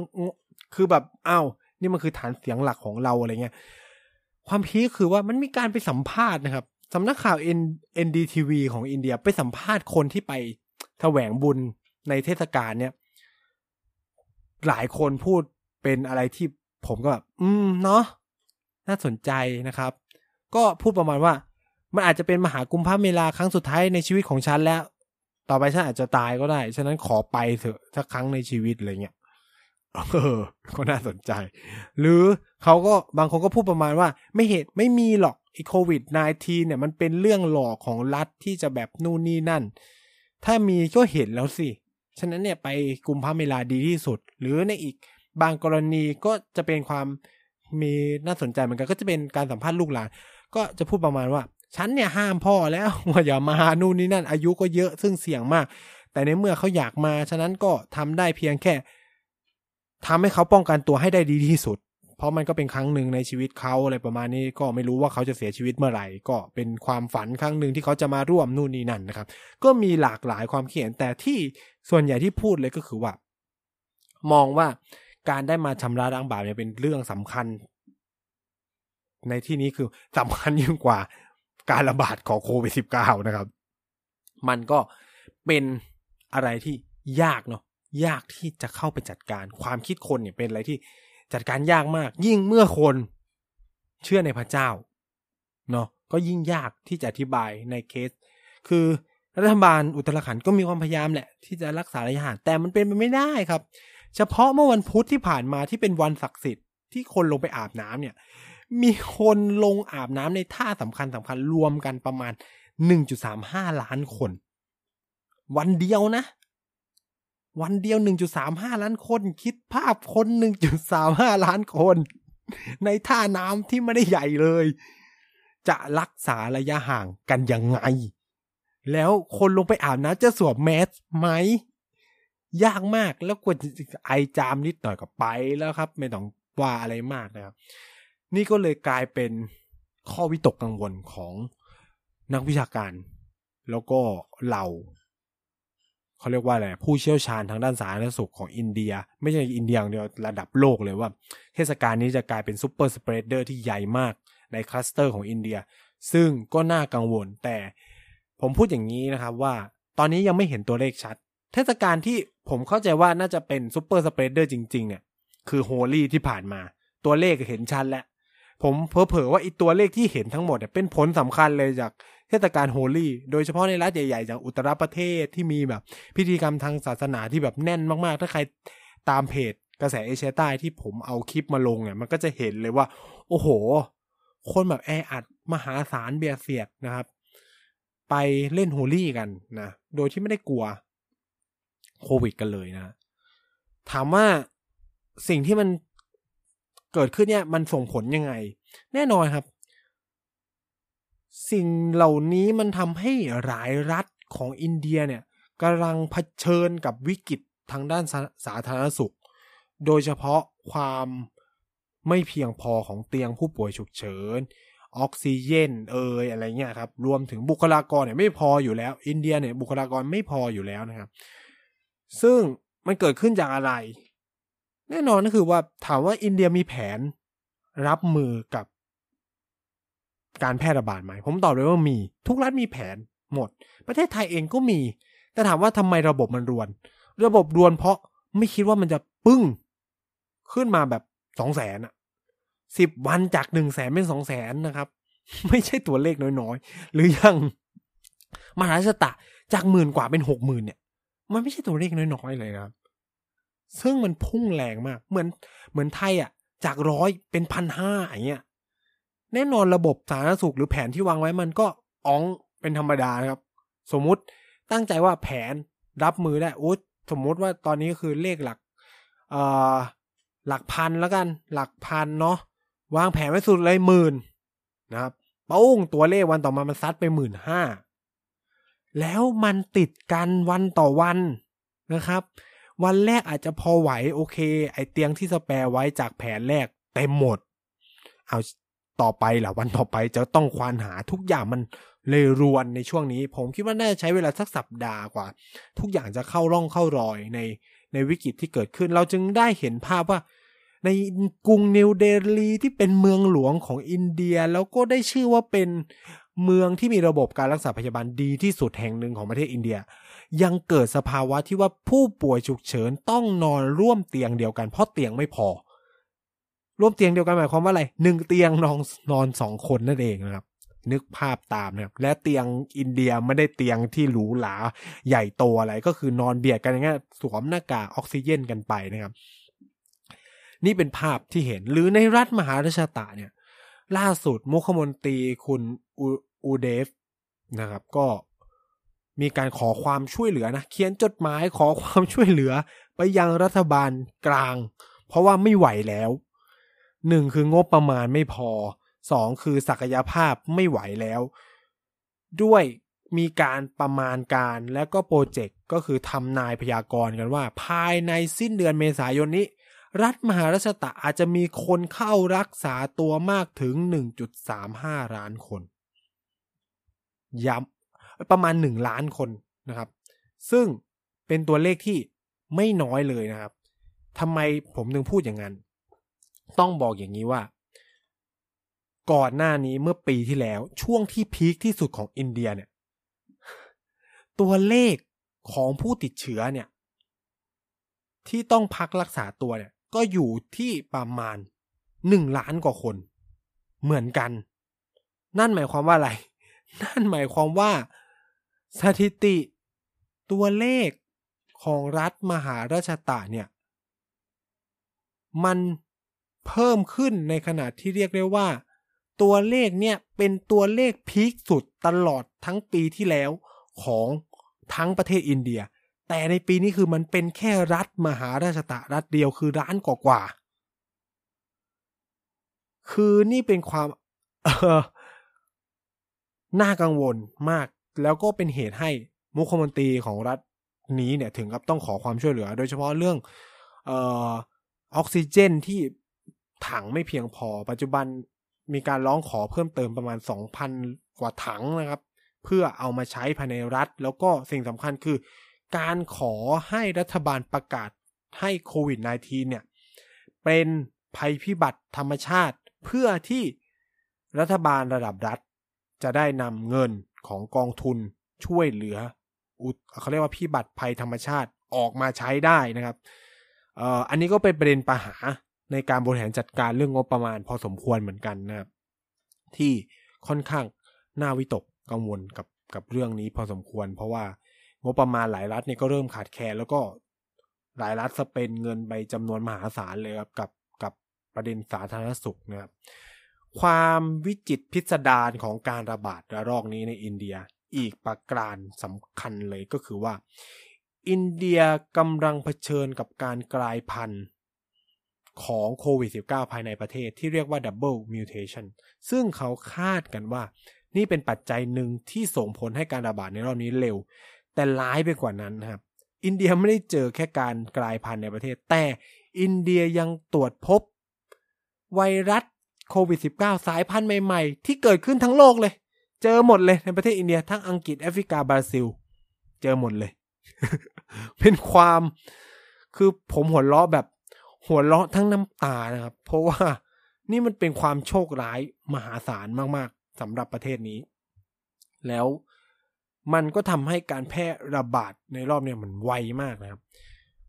คือแบบอ้าวนี่มันคือฐานเสียงหลักของเราอะไรเงี้ยความพีคคือว่ามันมีการไปสัมภาษณ์นะครับสำนักข่าว NDTV ของอินเดียไปสัมภาษณ์คนที่ไปแสวงบุญในเทศกาลเนี่ย หลายคนพูดเป็นอะไรที่ผมก็แบบอืมเนาะน่าสนใจนะครับ ก็พูดประมาณว่า มันอาจจะเป็นมหากุมภาเมลาครั้งสุดท้ายในชีวิตของฉันแล้ว ต่อไปฉันอาจจะตายก็ได้ ฉะนั้นขอไปเถอะสักครั้งในชีวิตอะไรเงี้ยเออก็น่าสนใจ หรือเขาก็บางคนก็พูดประมาณว่า ไม่เหตุไม่มีหรอกไอโควิด -19 เนี่ยมันเป็นเรื่องหลอกของรัฐที่จะแบบนู่นนี่นั่น ถ้ามีก็เห็นแล้วสิ ฉะนั้นเนี่ยไปกุมภาเมลาดีที่สุด หรือในอีกบางกรณีก็จะเป็นความมีน่าสนใจเหมือนกันก็จะเป็นการสัมภาษณ์ลูกหลาน ก็จะพูดประมาณว่า ฉันเนี่ยห้ามพ่อแล้วว่าอย่ามานู่นนี่นั่นอายุก็เยอะซึ่งเสี่ยงมาก แต่ในเมื่อเขาอยากมาฉะนั้นก็ทำได้เพียงแค่ทำให้เขาป้องกันตัวให้ได้ดีที่สุด เพราะมันก็เป็นครั้งหนึ่งในชีวิตเขาอะไรประมาณนี้ก็ไม่รู้ว่าเขาจะเสียชีวิตเมื่อไหร่ ก็เป็นความฝันครั้งหนึ่งที่เขาจะมาร่วมนู่นนี่นั่นนะครับ ก็มีหลากหลายความเขียนแต่ที่ส่วนใหญ่ที่พูดเลยก็คือว่า มองว่าการได้มาชำระล้างบาปเนี่ยเป็นเรื่องสำคัญ ในที่นี้คือสำคัญยิ่งกว่า การระบาดของโควิด -19 นะครับ มันก็เป็นอะไรที่ยากเนาะยากที่จะเข้าไปจัดการความคิดคนเนี่ยเป็นอะไรที่จัดการยากมาก ยิ่งเมื่อคนเชื่อในพระเจ้าเนาะก็ยิ่งยากที่จะอธิบายในเคส คือรัฐบาลอุตรขันก็มีความพยายามแหละ ที่จะรักษาระยะห่างแต่มันเป็นไปไม่ได้ครับ เฉพาะเมื่อวันพุธที่ผ่านมาที่เป็นวันศักดิ์สิทธิ์ที่คนลงไปอาบน้ำเนี่ย มีคนลงอาบน้ำในท่าสำคัญสำคัญรวมกันประมาณ 1.35 ล้านคน วันเดียวนะ วันเดียว 1.35 ล้านคน คิดภาพคน 1.35 ล้านคน ในท่าน้ำที่ไม่ได้ใหญ่เลย จะรักษาระยะห่างกันยังไง แล้วคนลงไปอาบน้ำจะสวมแมสไหมยากมากแล้วกว่าไอจามนิดหน่อยก็ไปแล้วครับ ไม่ต้องปวาอะไรมากนะครับ นี่ก็เลยกลายเป็นข้อวิตกกังวลของนักวิชาการ แล้วก็เหล่าเขาเรียกว่าอะไรผู้เชี่ยวชาญทางด้านสาธารณสุขของอินเดีย ไม่ใช่อินเดียอย่างเดียวระดับโลกเลยว่า เทศกาลนี้จะกลายเป็น super spreader ที่ใหญ่มากในคลัสเตอร์ของอินเดีย ซึ่งก็น่ากังวล แต่ผมพูดอย่างนี้นะครับว่า ตอนนี้ยังไม่เห็นตัวเลขชัด เทศกาลที่ผมเข้าใจว่าน่าจะเป็น super spreader จริง ๆ เนี่ย คือโฮลี่ที่ผ่านมา ตัวเลขเห็นชัดแล้ว ผมเผลอๆว่าไอีตัวเลขที่เห็นทั้งหมดเนี่ยเป็นผลสำคัญเลยจากเทศกาลโฮลี่โดยเฉพาะในรัฐใหญ่ๆอย่างอุตรประเทศที่มีแบบ พิธีกรรมทางศาสนาที่แบบแน่นมากๆ ถ้าใครตามเพจกระแสเอเชียใต้ที่ผมเอาคลิปมาลงเนี่ยมันก็จะเห็นเลยว่า โอ้โห คนแบบแออัดมหาศาลเบียเสียดนะครับ ไปเล่นโฮลี่กันนะ โดยที่ไม่ได้กลัวโควิดกันเลยนะ ถามว่าสิ่งที่มัน เกิดขึ้นเนี่ยมันส่งผลยังไง แน่นอนครับ สิ่งเหล่านี้มันทำให้หลายรัฐของอินเดียเนี่ยกำลังเผชิญกับวิกฤตทางด้านสาสาธารณสุข โดยเฉพาะความไม่เพียงพอของเตียงผู้ป่วยฉุกเฉิน ออกซิเจนเอยอะไรเงี้ยครับ รวมถึงบุคลากรเนี่ยไม่พออยู่แล้ว อินเดียเนี่ยบุคลากรไม่พออยู่แล้วนะครับ ซึ่งมันเกิดขึ้นจากอะไร แน่นอนก็คือว่าถามว่าอินเดียมีแผนรับมือกับการแพร่ระบาดไหม ผมตอบเลยว่ามี ทุกรัฐมีแผนหมด ประเทศไทยเองก็มี แต่ถามว่าทำไมระบบมันรวน ระบบรวนเพราะไม่คิดว่ามันจะปึ้ง ขึ้นมาแบบสองแสนอะสิบวันจากหนึ่งแสนเป็นสองแสนนะครับ ไม่ใช่ตัวเลขน้อยๆ หรือยังมหาชตะจากหมื่นกว่าเป็นหกหมื่นเนี่ย มันไม่ใช่ตัวเลขน้อยๆเลยนะครับ ซึ่งมันพุ่งแรงมาก เหมือนเหมือนไทยอะ จากร้อยเป็นพันห้าอย่างเงี้ยแน่นอนระบบสาธารณสุขหรือแผนที่วางไว้มันก็อ้องเป็นธรรมดานะครับ สมมุติตั้งใจว่าแผนรับมือได้โอุ๊สมมุติว่าตอนนี้คือเลขหลักเอ่อหลักพันแล้วกัน หลักพันเนาะวางแผนไว้สุดเลยหมื่นนะครับปุ้งตัวเลขวันต่อมามันซัดไปหมื่นห้าแล้วมันติดกันวันต่อวันนะครับ วันแรกอาจจะพอไหวโอเค ไอเตียงที่สแปร์ไว้จากแผนแรกเต็มหมด เอาต่อไปล่ะวันต่อไปจะต้องควานหาทุกอย่างมันเลยรวนในช่วงนี้ ผมคิดว่าน่าจะใช้เวลาสักสัปดาห์กว่า ทุกอย่างจะเข้าร่องเข้ารอยในในวิกฤตที่เกิดขึ้น เราจึงได้เห็นภาพว่า ในกรุงนิวเดลีที่เป็นเมืองหลวงของอินเดีย แล้วก็ได้ชื่อว่าเป็นเมืองที่มีระบบการรักษาพยาบาลดีที่สุดแห่งหนึ่งของประเทศอินเดีย ยังเกิดสภาวะที่ว่าผู้ป่วยฉุกเฉินต้องนอนร่วมเตียงเดียวกันเพราะเตียงไม่พอ ร่วมเตียงเดียวกันหมายความว่าอะไรหนึ่งเตียงนอนนอนสองคนนั่นเองนะครับ นึกภาพตามนะครับและเตียงอินเดียไม่ได้เตียงที่หรูหราใหญ่โตอะไรก็คือนอนเบียดกันอย่างเงี้ยสวมหน้ากากออกซิเจนกันไปนะครับ นี่เป็นภาพที่เห็นหรือในรัฐมหาราชตะเนี่ย ล่าสุดมุขมนตรีคุณอูเดฟนะครับ ก็ มีการขอความช่วยเหลือนะเขียนจดหมายขอความช่วยเหลือไปยังรัฐบาลกลาง เพราะว่าไม่ไหวแล้วหนึ่งคืองบประมาณไม่พอสองคือศักยภาพไม่ไหวแล้ว ด้วยมีการประมาณการและก็โปรเจกต์ก็คือทำนายพยากรณ์กันว่า ภายในสิ้นเดือนเมษายนนี้ รัฐมหาราชตะอาจจะมีคนเข้ารักษาตัวมากถึง 1.35 ล้านคน ย้ำ ประมาณ 1 ล้านคนนะครับ ซึ่งเป็นตัวเลขที่ไม่น้อยเลยนะครับทำไมผมถึงพูดอย่างนั้น ต้องบอกอย่างนี้ว่า ก่อนหน้านี้เมื่อปีที่แล้วช่วงที่พีคที่สุดของอินเดียเนี่ย ตัวเลขของผู้ติดเชื้อเนี่ย ที่ต้องพักรักษาตัวเนี่ย ก็อยู่ที่ประมาณหนึ่งล้านกว่าคน เหมือนกัน นั่นหมายความว่าอะไร นั่นหมายความว่า สถิติตัวเลขของรัฐมหาราชตะเนี่ย มันเพิ่มขึ้นในขนาดที่เรียกได้ว่า ตัวเลขเนี่ยเป็นตัวเลขพีคสุดตลอดทั้งปีที่แล้วของทั้งประเทศอินเดีย แต่ในปีนี้คือมันเป็นแค่รัฐมหาราชตะรัฐเดียวคือร้านกว่า คือนี่เป็นความออน่ากังวลมาก แล้วก็เป็นเหตุให้มุขมนตรีของรัฐนี้เนี่ยถึงกับต้องขอความช่วยเหลือ โดยเฉพาะเรื่องออออกซิเจนที่ถังไม่เพียงพอ ปัจจุบันมีการร้องขอเพิ่มเติมประมาณ 2,000 กว่าถังนะครับ เพื่อเอามาใช้ภายในรัฐ แล้วก็สิ่งสำคัญคือ การขอให้รัฐบาลประกาศให้โควิด -19 เนี่ย เป็นภัยพิบัติธรรมชาติเพื่อที่รัฐบาลระดับรัฐ จะได้นำเงินของกองทุนช่วยเหลืออุเขาเรียกว่าพิบัติภัยธรรมชาติออกมาใช้ได้นะครับอันนี้ก็เป็นประเด็นปัญหาในการบริหารจัดการเรื่องงบประมาณ พอสมควรเหมือนกันนะครับที่ค่อนข้างน่าวิตกกังวลกับกับเรื่องนี้พอสมควร เพราะว่างบประมาณหลายรัฐเนี่ยก็เริ่มขาดแคลนแล้วก็หลายรัฐสเปนเงินไปจำนวนมหาศาลเลยครับกับกับประเด็นสาธารณสุขนะครับ ความวิจิตพิสดารของการระบาดระลอกนี้ในอินเดียอีกประการสำคัญเลยก็คือว่า อินเดียกำลังเผชิญกับการกลายพันธุ์ของโควิด -19 ภายในประเทศที่เรียกว่า Double Mutation ซึ่งเขาคาดกันว่า นี่เป็นปัจจัยหนึ่งที่ส่งผลให้การระบาดในรอบนี้เร็ว แต่ร้ายไปกว่านั้นนะครับ อินเดียไม่ได้เจอแค่การกลายพันธุ์ในประเทศ แต่อินเดียยังตรวจพบ ไวรัส โควิด -19 สายพันธุ์ใหม่ๆ ที่เกิดขึ้นทั้งโลกเลย เจอหมดเลยในประเทศอินเดียทั้งอังกฤษแอฟริกาบราซิล เจอหมดเลย เป็นความคือผมหัวเราะแบบหัวเราะทั้งน้ำตานะครับ เพราะว่านี่มันเป็นความโชคร้ายมหาศาลมากๆสำหรับประเทศนี้ แล้วมันก็ทำให้การแพร่ระบาดในรอบเนี้ยมันไวมากนะครับ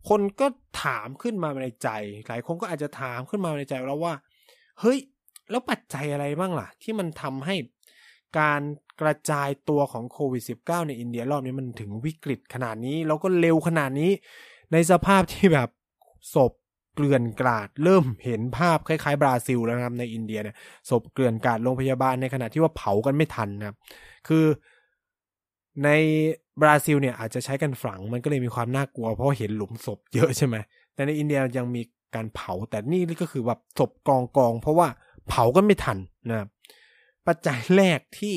คนก็ถามขึ้นมาในใจ หลายคนก็อาจจะถามขึ้นมาในใจเราว่า เฮ้ย แล้วปัจจัยอะไรบ้างล่ะ ที่มันทำให้การกระจายตัวของโควิด -19 ในอินเดียรอบนี้มันถึงวิกฤตขนาดนี้ แล้วก็เร็วขนาดนี้ ในสภาพที่แบบศพเกลื่อนกลาด เริ่มเห็นภาพคล้ายๆ บราซิลแล้วนะครับในอินเดียเนี่ยศพเกลื่อนกลาดโรงพยาบาลในขณะที่ว่าเผากันไม่ทันนะครับ คือในบราซิลเนี่ยอาจจะใช้กันฝังมันก็เลยมีความน่ากลัว เพราะเห็นหลุมศพเยอะใช่ไหมแต่ในอินเดียยังมีการเผาแต่นี่ก็คือแบบศพกองกอง เพราะว่า เผากันไม่ทันนะครับปัจจัยแรกที่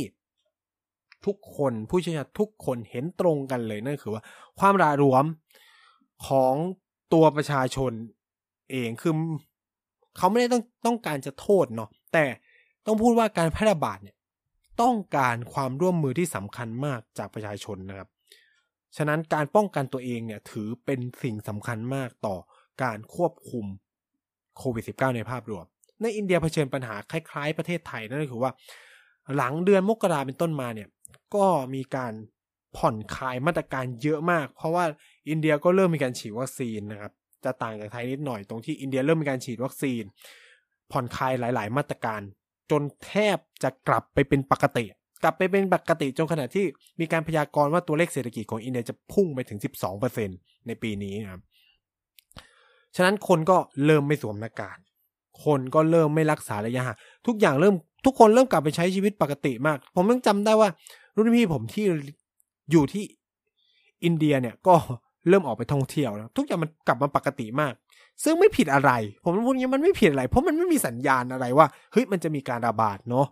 ทุกคนผู้เชี่ยวชาญทุกคนเห็นตรงกันเลยนั่นคือว่า ความระรวมของตัวประชาชนเองคือเขาไม่ได้ต้องต้องการจะโทษเนาะแต่ต้องพูดว่าการแพร่ระบาดเนี่ยต้องการความร่วมมือที่สำคัญมากจากประชาชนนะครับ ฉะนั้นการป้องกันตัวเองเนี่ยถือเป็นสิ่งสำคัญมากต่อการควบคุมโควิด -19 ในภาพรวม ในอินเดียเผชิญปัญหาคล้าย ๆ ประเทศไทยนั่นก็คือว่า หลังเดือนมกราเป็นต้นมาเนี่ย ก็มีการผ่อนคลายมาตรการเยอะมาก เพราะว่าอินเดียก็เริ่มมีการฉีดวัคซีนนะครับ จะต่างจากไทยนิดหน่อยตรงที่อินเดียเริ่มมีการฉีดวัคซีน ผ่อนคลายหลาย ๆ มาตรการ จนแทบจะกลับไปเป็นปกติ กลับไปเป็นปกติจนขณะที่มีการพยากรณ์ว่าตัวเลขเศรษฐกิจของอินเดียจะพุ่งไปถึง 12%ในปีนี้นะครับฉะนั้นคนก็เริ่มไม่สวมหน้ากาก คนก็เริ่มไม่รักษาระยะห่างทุกอย่างเริ่มทุกคนเริ่มกลับไปใช้ชีวิตปกติมาก ผมยังจำได้ว่า รุ่นพี่ผมที่อยู่ที่อินเดียเนี่ยก็เริ่มออกไปท่องเที่ยวแล้วทุกอย่างมันกลับมาปกติมาก ซึ่งไม่ผิดอะไร ผมพูดอย่างนี้มันไม่ผิดอะไร เพราะมันไม่มีสัญญาณอะไรว่าเฮ้ยมันจะมีการระบาดเนาะ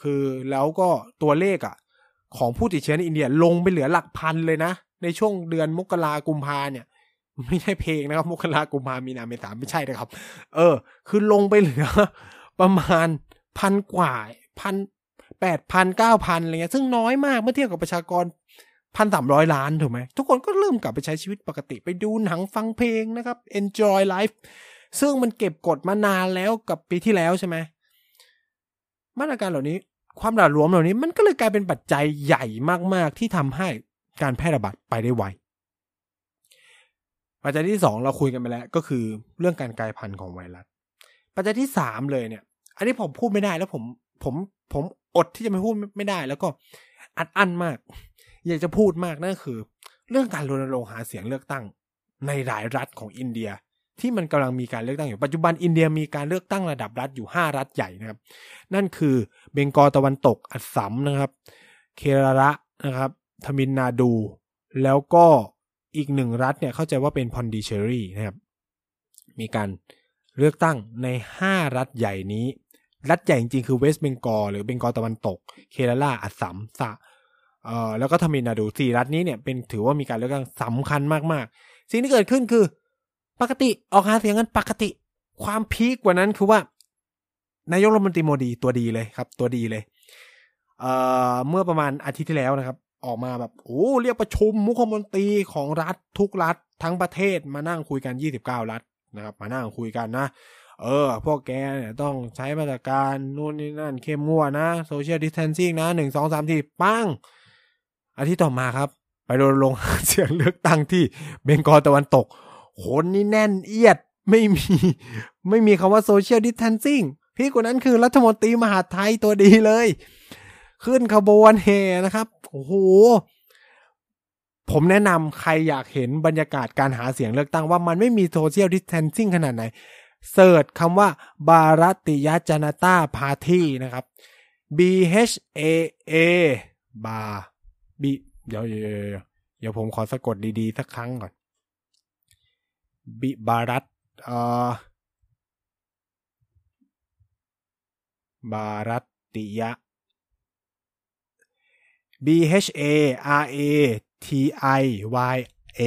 คือแล้วก็ตัวเลขอะของผู้ติดเชื้อในอินเดียลงไปเหลือหลักพันเลยนะ ในช่วงเดือนมกรากุมภาเนี่ย ไม่ใช่เพลงนะครับมกรากุมามีนาเมษาไม่ใช่นะครับ เออ คือลงไปเหลือ ประมาณพันกว่าพันแปดพันเก้าพันอะไรเงี้ยซึ่งน้อยมากเมื่อเทียบกับประชากรพันสามร้อยล้านถูกไหม ทุกคนก็เริ่มกลับไปใช้ชีวิตปกติไปดูหนังฟังเพลงนะครับ enjoy life ซึ่งมันเก็บกดมานานแล้วกับปีที่แล้วใช่ไหมมาตรการเหล่านี้ ความหลาหลวมเหล่านี้มันก็เลยกลายเป็นปัจจัยใหญ่มากๆ ที่ทำให้การแพร่ระบาดไปได้ไว ปัจจัยที่สองเราคุยกันไปแล้ว ก็คือเรื่องการกลายพันธุ์ของไวรัส ปัจจัยที่สามเลยเนี่ย อันนี้ผมพูดไม่ได้แล้วผมผมผมอดที่จะไม่พูดไม่ได้ แล้วก็อัดอั้นมาก อยากจะพูดมากนั่นคือ เรื่องการรณรงค์หาเสียงเลือกตั้ง ในหลายรัฐของอินเดีย ที่มันกำลังมีการเลือกตั้งอยู่ปัจจุบันอินเดียมีการเลือกตั้งระดับรัฐอยู่ 5 รัฐใหญ่นะครับ นั่นคือเบงกอลตะวันตกอัสสัมนะครับ เคราลานะครับทมิฬนาฑู แล้วก็ อีกหนึ่งรัฐเนี่ยเข้าใจว่าเป็นพอนดิเชอรี่นะครับ มีการเลือกตั้งใน 5 รัฐใหญ่นี้ รัฐใหญ่จริงๆคือเวสต์เบงกอลหรือเบงกอลตะวันตก เคราลาอัสสัมสะเอ่อแล้วก็ทมินาดูสี่รัฐนี้เนี่ยเป็นถือว่ามีการเลือกตั้งสำคัญมากๆ สิ่งที่เกิดขึ้นคือ ปกติออกหาเสียงกันปกติ ความพีคกว่านั้นคือว่านายกรัฐมนตรีโมดีตัวดีเลยครับ ตัวดีเลยเอ่อเมื่อประมาณอาทิตย์ที่แล้วนะครับ ออกมาแบบโอ้เรียกประชุมมุขมนตรีของรัฐทุกรัฐทั้งประเทศมานั่งคุยกัน 29 รัฐนะครับ มานั่งคุยกันนะ เออ พวกแกเนี่ยต้องใช้มาตรการนู่นนี่นั่นเข้มงวดนะ social distancing นะหนึ่งสองสามสี่ปังอาทิตย์ต่อมาครับ ไปรณรงค์หาเสียงเลือกตั้งที่เบงกอลตะวันตกคนนี่แน่นเอียดไม่มี ไม่มีคำว่า social distancing พี่คนนั้นคือรัฐมนตรีมหาดไทยตัวดีเลย ขึ้นขบวนแห่นะครับ โอ้โห ผมแนะนำใครอยากเห็นบรรยากาศการหาเสียงเลือกตั้งว่ามันไม่มี social distancing ขนาดไหนเสิร์ชคำว่า บารติยจนาตาพาทีนะครับ B H A A บา B เดี๋ยวเดี๋ยวเดี๋ยวผมขอสะกดดีๆ สักครั้งก่อนบิบารัตเอ่อบารัติยะ B H A R A T I Y A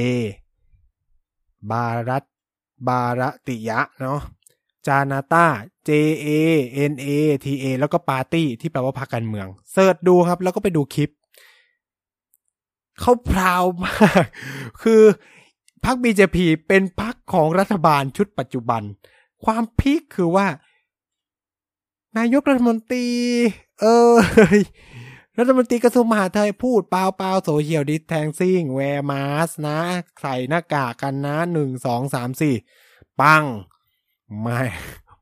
บารัตบารติยะเนาะจานาตา J A N A T A แล้วก็ปาร์ตี้ที่แปลว่าพรรคการเมือง เสิร์ชดูครับ แล้วก็ไปดูคลิป เขาพราวมาก คือพรรค BJP เป็นพรรคของรัฐบาลชุดปัจจุบัน ความพีคคือว่า นายกรัฐมนตรี เออ รัฐมนตรีกระทรวงมหาดไทยพูดเปล่าเปล่า social distancing wear mask นะใส่หน้ากากกันนะหนึ่งสองสามสี่ปัง ไม่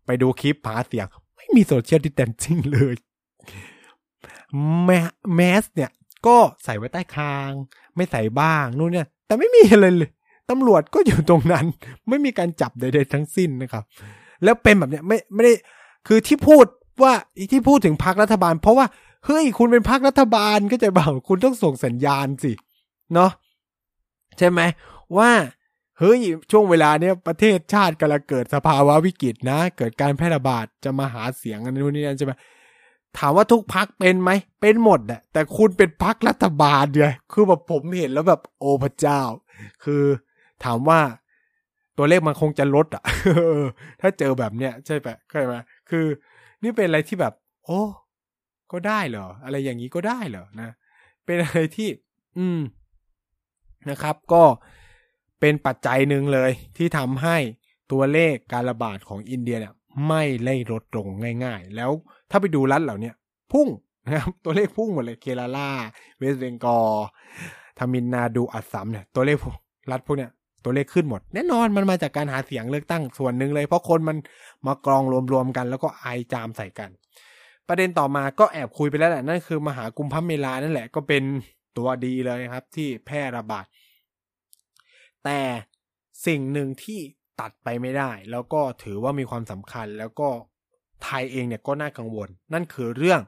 ไปดูคลิปหาเสียง ไม่มี social distancing เลยแมแมสเนี่ย ก็ใส่ไว้ใต้คาง ไม่ใส่บ้างนู่นเนี่ย แต่ไม่มีอะไรเลยตำรวจก็อยู่ตรงนั้น ไม่มีการจับใดๆทั้งสิ้นนะครับ แล้วเป็นแบบเนี้ยไม่ไม่ได้คือที่พูดว่าที่พูดถึงพรรครัฐบาล เพราะว่า เฮ้ย คุณเป็นพรรครัฐบาลก็จะบอกคุณต้องส่งสัญญาณสิ เนาะใช่ไหมว่าเฮ้ย ช่วงเวลาเนี้ยประเทศชาติกำลังเกิดสภาวะวิกฤตนะ เกิดการแพร่ระบาดจะมาหาเสียงอันนู้นนี่นั่นใช่ไหมถามว่าทุกพักเป็นไหม เป็นหมดอะแต่คุณเป็นพักรัฐบาลเนี่ยคือแบบผมเห็นแล้วแบบโอ้พระเจ้า คือถามว่าตัวเลขมันคงจะลดอะถ้าเจอแบบเนี้ยใช่ไหมเข้าใจไหมคือ นี่เป็นอะไรที่แบบ โอ้ ก็ได้เหรอ อะไรอย่างนี้ก็ได้เหรอนะ เป็นอะไรที่ อืมนะครับ ก็เป็นปัจจัยหนึ่งเลยที่ทำให้ตัวเลขการระบาดของอินเดียเนี่ยไม่ไล่ลดลงง่าย ๆ แล้วถ้าไปดูรัฐเหล่านี้พุ่งนะครับตัวเลขพุ่งหมดเลยเคราลาเวสเบงกอลทามินนาดูอัสสัมเนี่ยตัวเลขรัฐพวกเนี้ยตัวเลขขึ้นหมด แน่นอนมันมาจากการหาเสียงเลือกตั้งส่วนหนึ่งเลย เพราะคนมันมากรองรวมๆกัน แล้วก็ไอจามใส่กัน ประเด็นต่อมาก็แอบคุยไปแล้วแหละนั่นคือมหากุมภเมลานั่นแหละก็เป็นตัวดีเลยครับที่แพร่ระบาด แต่สิ่งหนึ่งที่ตัดไปไม่ได้ แล้วก็ถือว่ามีความสำคัญแล้วก็ไทยเองเนี่ยก็น่ากังวล นั่นคือเรื่อง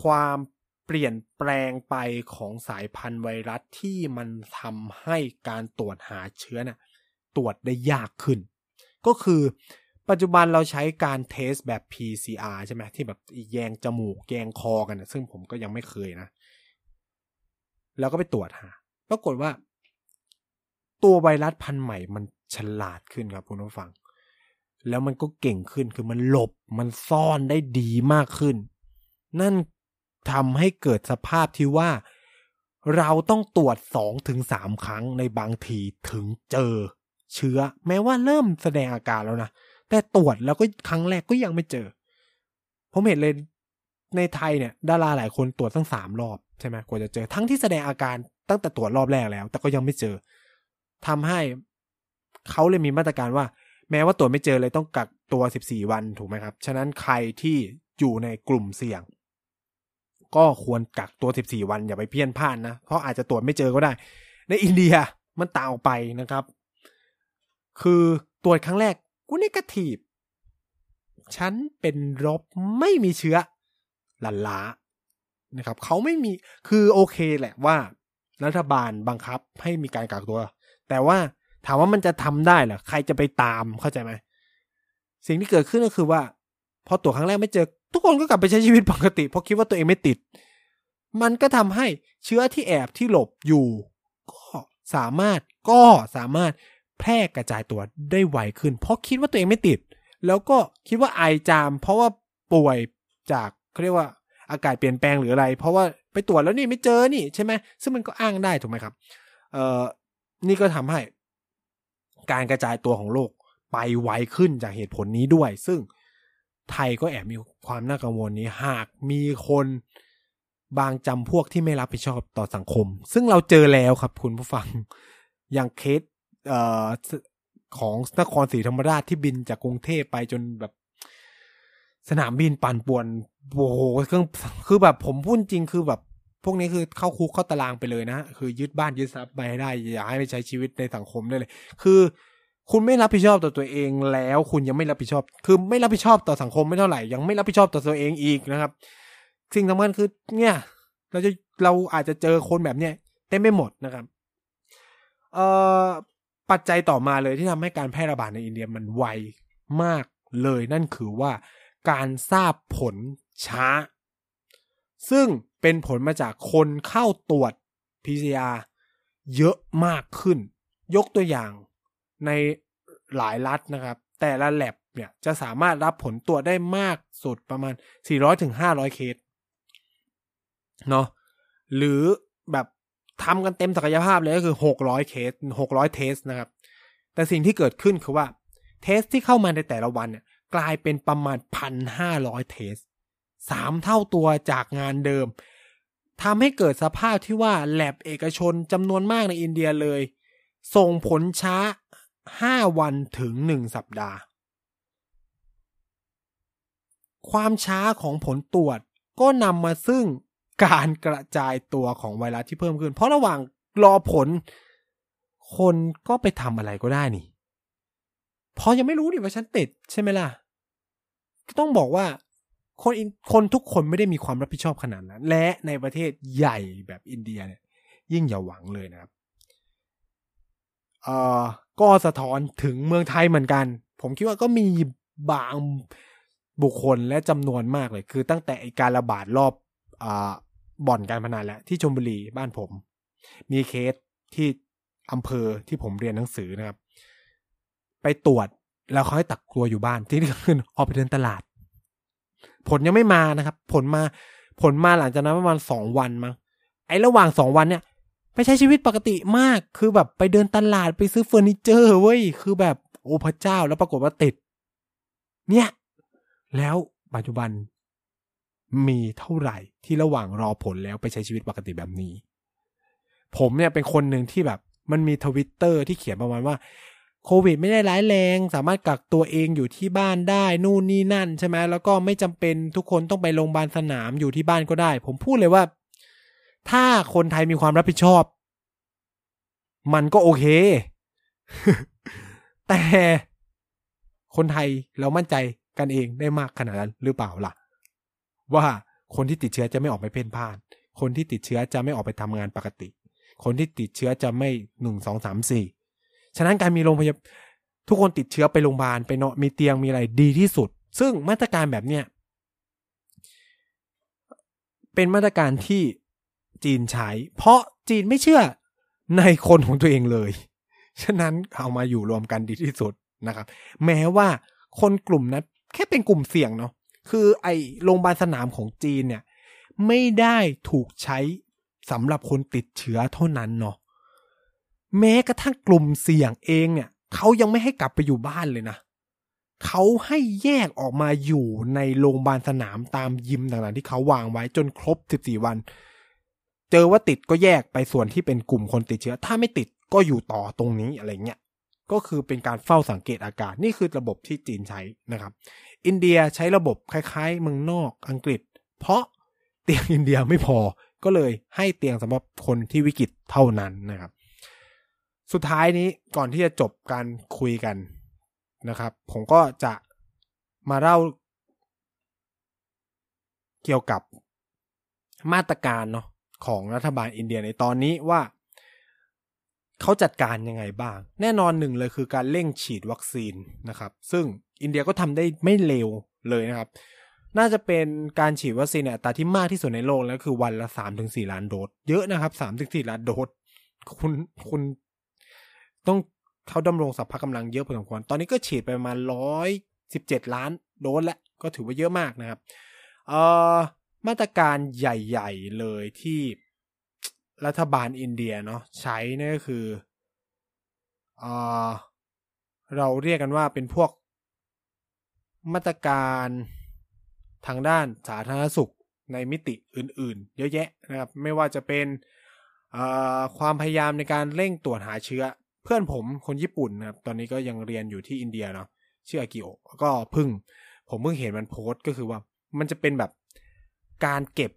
ความเปลี่ยนแปลงไปของสายพันธุ์ไวรัสที่มันทำให้การตรวจหาเชื้อน่ะตรวจได้ยากขึ้น ก็คือ ปัจจุบันเราใช้การเทสแบบ PCR ใช่ไหมที่แบบแยงจมูกแยงคอกันนะซึ่งผมก็ยังไม่เคยนะ แล้วก็ไปตรวจหาปรากฏว่า ตัวไวรัสพันธุ์ใหม่มันฉลาดขึ้นครับคุณผู้ฟัง แล้วมันก็เก่งขึ้นคือมันหลบมันซ่อนได้ดีมากขึ้น นั่นทำให้เกิดสภาพที่ว่า เราต้องตรวจสองถึงสามครั้งในบางทีถึงเจอ เชื้อ แม้ว่าเริ่มแสดงอาการแล้วนะ แต่ตรวจแล้วก็ครั้งแรกก็ยังไม่เจอ ผมเห็นเลยในไทยเนี่ย ดาราหลายคนตรวจตั้งสามรอบใช่ไหมกว่าจะเจอ ทั้งที่แสดงอาการตั้งแต่ตรวจรอบแรกแล้ว แต่ก็ยังไม่เจอทำให้เขาเลยมีมาตรการว่า แม้ว่าตรวจไม่เจอเลยต้องกักตัวสิบสี่วันถูกไหมครับ ฉะนั้นใครที่อยู่ในกลุ่มเสี่ยง ก็ควรกักตัว14วันอย่าไปเพี้ยนพลาดนนะ เพราะอาจจะตรวจไม่เจอก็ได้ ในอินเดียมันต่างออกไปนะครับ คือตรวจครั้งแรก กูนิกทีฟฉันเป็นลบไม่มีเชื้อลันล้านะครับเขาไม่มีคือโอเคแหละว่า รัฐบาลบังคับให้มีการกักตัว แต่ว่าถามว่ามันจะทำได้เหรอใครจะไปตามเข้าใจไหมสิ่งที่เกิดขึ้นก็คือว่า พอตรวครั้งแรกไม่เจอ ทุกคนก็กลับไปใช้ชีวิตปกติ เพราะคิดว่าตัวเองไม่ติด มันก็ทำให้เชื้อที่แอบที่หลบอยู่ ก็สามารถก็สามารถ แพร่กระจายตัวได้ไวขึ้น เพราะคิดว่าตัวเองไม่ติด แล้วก็คิดว่าไอจาม เพราะว่าป่วยจากเขาเรียกว่าอากาศเปลี่ยนแปลงหรืออะไร เพราะว่าไปตรวจแล้วนี่ไม่เจอนี่ใช่ไหมซึ่งมันก็อ้างได้ถูกไหมครับ เอ่อนี่ก็ทำให้การกระจายตัวของโรคไปไวขึ้นจากเหตุผลนี้ด้วย ซึ่งไทยก็แอบมีความน่ากังวลนี้หากมีคนบางจำพวกที่ไม่รับผิดชอบต่อสังคม ซึ่งเราเจอแล้วครับคุณผู้ฟัง อย่างเคส เอ่อของนครศรีธรรมราชที่บินจากกรุงเทพไปจนแบบ สนามบินปั่นป่วนโอ้โหเครื่องคือแบบผมพูดจริงคือแบบ พวกนี้คือเข้าคุกเข้าตารางไปเลยนะ คือยึดบ้านยึดทรัพย์ไปให้ได้ อย่าให้ไปใช้ชีวิตในสังคมได้เลย คือคุณไม่รับผิดชอบต่อตัวเองแล้วคุณยังไม่รับผิดชอบ คือไม่รับผิดชอบต่อสังคมไม่เท่าไหร่ยังไม่รับผิดชอบต่อตัวเองอีกนะครับ สิ่งสำคัญคือเนี่ย เราจะเราอาจจะเจอคนแบบเนี้ยเต็มไปหมดนะครับ เอ่อ ปัจจัยต่อมาเลยที่ทำให้การแพร่ระบาดในอินเดียมันไวมากเลยนั่นคือว่าการทราบผลช้า ซึ่งเป็นผลมาจากคนเข้าตรวจ PCR เยอะมากขึ้น ยกตัวอย่างในหลายรัฐนะครับ แต่ละแลบเนี่ยจะสามารถรับผลตรวจได้มากสุดประมาณ 400-500ถึง500เคสเนาะหรือแบบ ทำกันเต็มศักยภาพเลยก็คือ 600 เคส 600 เทสนะครับ แต่สิ่งที่เกิดขึ้นคือว่า เทสที่เข้ามาในแต่ละวันเนี่ยกลายเป็นประมาณ 1,500 เทสสามเท่าตัวจากงานเดิมทำให้เกิดสภาพที่ว่าแลบเอกชนจำนวนมากในอินเดียเลย ส่งผลช้า 5 วันถึง 1 สัปดาห์ ความช้าของผลตรวจก็นำมาซึ่ง การกระจายตัวของไวรัสที่เพิ่มขึ้น เพราะระหว่างรอผล คนก็ไปทำอะไรก็ได้นี่ เพราะยังไม่รู้ดิว่าฉันติดใช่ไหมล่ะ ต้องบอกว่าคนคนทุกคนไม่ได้มีความรับผิดชอบขนาดนั้น และในประเทศใหญ่แบบอินเดียเนี่ย ยิ่งอย่าหวังเลยนะครับเอ่อก็สะท้อนถึงเมืองไทยเหมือนกัน ผมคิดว่าก็มีบางบุคคลและจำนวนมากเลย คือตั้งแต่การระบาดรอบอ่า บ่อนการพนันแหล้วที่ชมบุรีบ้านผม มีเคสที่อำเภอที่ผมเรียนหนังสือนะครับ ไปตรวจแล้วเขาให้ตักตัวอยู่บ้านที่นี่คือออกไปเดินตลาด ผลยังไม่มานะครับ ผลมาผลมาหลังจากนั้นประมาณสองวันมั้งไอ้ระหว่างสองวันเนี่ย ไปใช้ชีวิตปกติมาก คือแบบไปเดินตลาดไปซื้อเฟอร์นิเจอร์เว้ยคือแบบโอ้พระเจ้าแล้วปรากฏว่าติด เนี่ย แล้วปัจจุบัน มีเท่าไหร่ที่ระหว่างรอผลแล้วไปใช้ชีวิตปกติแบบนี้ ผมเนี่ยเป็นคนหนึ่งที่แบบมันมีทวิตเตอร์ที่เขียนประมาณว่าโควิดไม่ได้ร้ายแรง สามารถกักตัวเองอยู่ที่บ้านได้ นู่นนี่นั่นใช่ไหมแล้วก็ไม่จำเป็นทุกคนต้องไปโรงพยาบาลสนามอยู่ที่บ้านก็ได้ ผมพูดเลยว่า ถ้าคนไทยมีความรับผิดชอบ มันก็โอเค แต่คนไทยเรามั่นใจกันเองได้มากขนาดนั้นหรือเปล่าล่ะ ว่าคนที่ติดเชื้อจะไม่ออกไปเพ่นพ่าน คนที่ติดเชื้อจะไม่ออกไปทำงานปกติ คนที่ติดเชื้อจะไม่หนึ่งสองสามสี่ฉะนั้นการมีโรงพยาบาลทุกคนติดเชื้อไปโรงพยาบาลไปเนาะมีเตียงมีอะไรดีที่สุด ซึ่งมาตรการแบบเนี้ยเป็นมาตรการที่จีนใช้ เพราะจีนไม่เชื่อในคนของตัวเองเลย ฉะนั้นเอามาอยู่รวมกันดีที่สุดนะครับ แม้ว่าคนกลุ่มนั้นแค่เป็นกลุ่มเสี่ยงเนาะ คือไอโรงพยาบาลสนามของจีนเนี่ย ไม่ได้ถูกใช้สำหรับคนติดเชื้อเท่านั้นเนาะแม้กระทั่งกลุ่มเสี่ยงเองเนี่ยเขายังไม่ให้กลับไปอยู่บ้านเลยนะเขาให้แยกออกมาอยู่ในโรงพยาบาลสนามตามยิมต่างๆ ที่เขาวางไว้จนครบ 14 วัน เจอว่าติดก็แยกไปส่วนที่เป็นกลุ่มคนติดเชื้อ ถ้าไม่ติดก็อยู่ต่อตรงนี้อะไรเงี้ยก็คือเป็นการเฝ้าสังเกตอาการนี่คือระบบที่จีนใช้นะครับ อินเดียใช้ระบบคล้ายๆเมืองนอกอังกฤษ เพราะเตียงอินเดียไม่พอก็เลยให้เตียงสำหรับคนที่วิกฤตเท่านั้นนะครับ สุดท้ายนี้ก่อนที่จะจบการคุยกันนะครับ ผมก็จะมาเล่าเกี่ยวกับมาตรการเนาะของรัฐบาลอินเดียในตอนนี้ว่า เขาจัดการยังไงบ้าง แน่นอนหนึ่งเลยคือการเร่งฉีดวัคซีนนะครับ ซึ่งอินเดียก็ทำได้ไม่เร็วเลยนะครับ น่าจะเป็นการฉีดวัคซีนเนี่ยอัตราที่มากที่สุดในโลกแล้วคือวันละสามถึงสี่ล้านโดสเยอะนะครับสามถึงสี่ล้านโดสคุณคุณต้องเขาดำรงสัพพะกำลังเยอะพอสมควร ตอนนี้ก็ฉีดไปประมาณร้อยสิบเจ็ดล้านโดสแล้วก็ถือว่าเยอะมากนะครับ เอ่อ มาตรการใหญ่ ๆ เลยที่ รัฐบาลอินเดียเนาะใช้นั่นก็คือเออเราเรียกกันว่าเป็นพวกมาตรการทางด้านสาธารณสุขในมิติอื่นๆ เยอะแยะนะครับไม่ว่าจะเป็นความพยายามในการเร่งตรวจหาเชื้อ เพื่อนผมคนญี่ปุ่นนะครับตอนนี้ก็ยังเรียนอยู่ที่อินเดียเนาะชื่ออากิโอก็พึ่ง ผมเพิ่งเห็นมันโพสต์ก็คือว่ามันจะเป็นแบบการเก็บ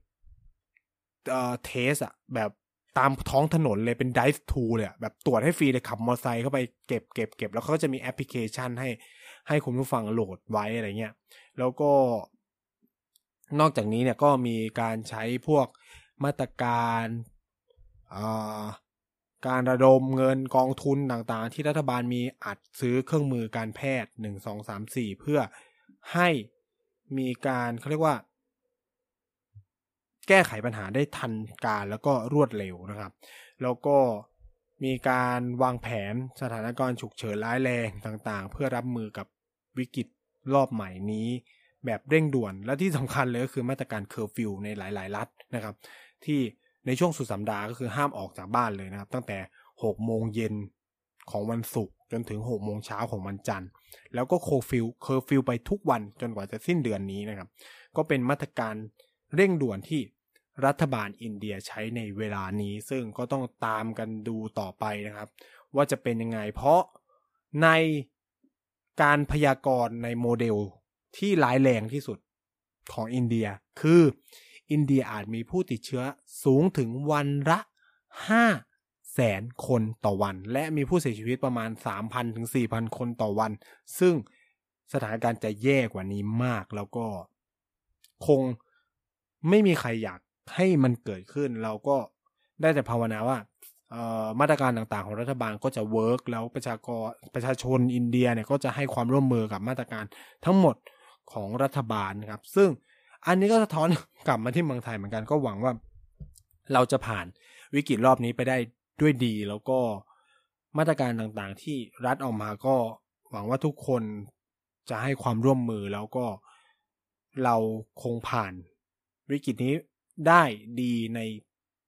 เอ่อเทสอะแบบ ตามท้องถนนเลยเป็น drive to เลยแบบตรวจให้ฟรีเลยขับมอเตอร์ไซค์เข้าไปเก็บเก็บเก็บแล้วเขาก็จะมีแอปพลิเคชันให้ให้คุณผู้ฟังโหลดไว้อะไรเงี้ย แล้วก็ นอกจากนี้เนี่ยก็มีการใช้พวกมาตรการการระดมเงินกองทุนต่างๆ ที่รัฐบาลมีอัดซื้อเครื่องมือการแพทย์หนึ่งสองสามสี่เพื่อให้มีการเขาเรียกว่า แก้ไขปัญหาได้ทันการแล้วก็รวดเร็วนะครับ แล้วก็มีการวางแผนสถานการณ์ฉุกเฉินร้ายแรงต่างๆ เพื่อรับมือกับวิกฤตรอบใหม่นี้ แบบเร่งด่วนและที่สำคัญเลยก็คือมาตรการเคอร์ฟิวในหลาย ๆ รัฐนะครับ ที่ในช่วงสุดสัปดาห์ก็คือห้ามออกจากบ้านเลยนะครับ ตั้งแต่ 6 โมงเย็นของวันศุกร์จนถึง 6 โมงเช้าของวันจันทร์ แล้วก็เคอร์ฟิวเคอร์ฟิวไปทุกวันจนกว่าจะสิ้นเดือนนี้นะครับ ก็เป็นมาตรการ เร่งด่วนที่รัฐบาลอินเดียใช้ในเวลานี้ ซึ่งก็ต้องตามกันดูต่อไปนะครับ ว่าจะเป็นยังไง เพราะในการพยากรณ์ในโมเดลที่ร้ายแรงที่สุดของอินเดีย คืออินเดียอาจมีผู้ติดเชื้อสูงถึงวันละ5แสนคนต่อวัน และมีผู้เสียชีวิตประมาณ 3,000 ถึง 4,000 คนต่อวัน ซึ่งสถานการณ์จะแย่กว่านี้มากแล้วก็คง ไม่มีใครอยากให้มันเกิดขึ้น เราก็ได้แต่ภาวนาว่ามาตรการต่างๆ ของรัฐบาลก็จะเวิร์กแล้วประชากรประชาชนอินเดียเนี่ยก็จะให้ความร่วมมือกับมาตรการทั้งหมดของรัฐบาลนะครับ ซึ่งอันนี้ก็สะท้อนกลับมาที่เมืองไทยเหมือนกันก็หวังว่าเราจะผ่านวิกฤตรอบนี้ไปได้ด้วยดี แล้วก็มาตรการต่างๆ ที่รัฐออกมาก็หวังว่าทุกคนจะให้ความร่วมมือแล้วก็เราคงผ่าน วิกฤตนี้ได้ดีใน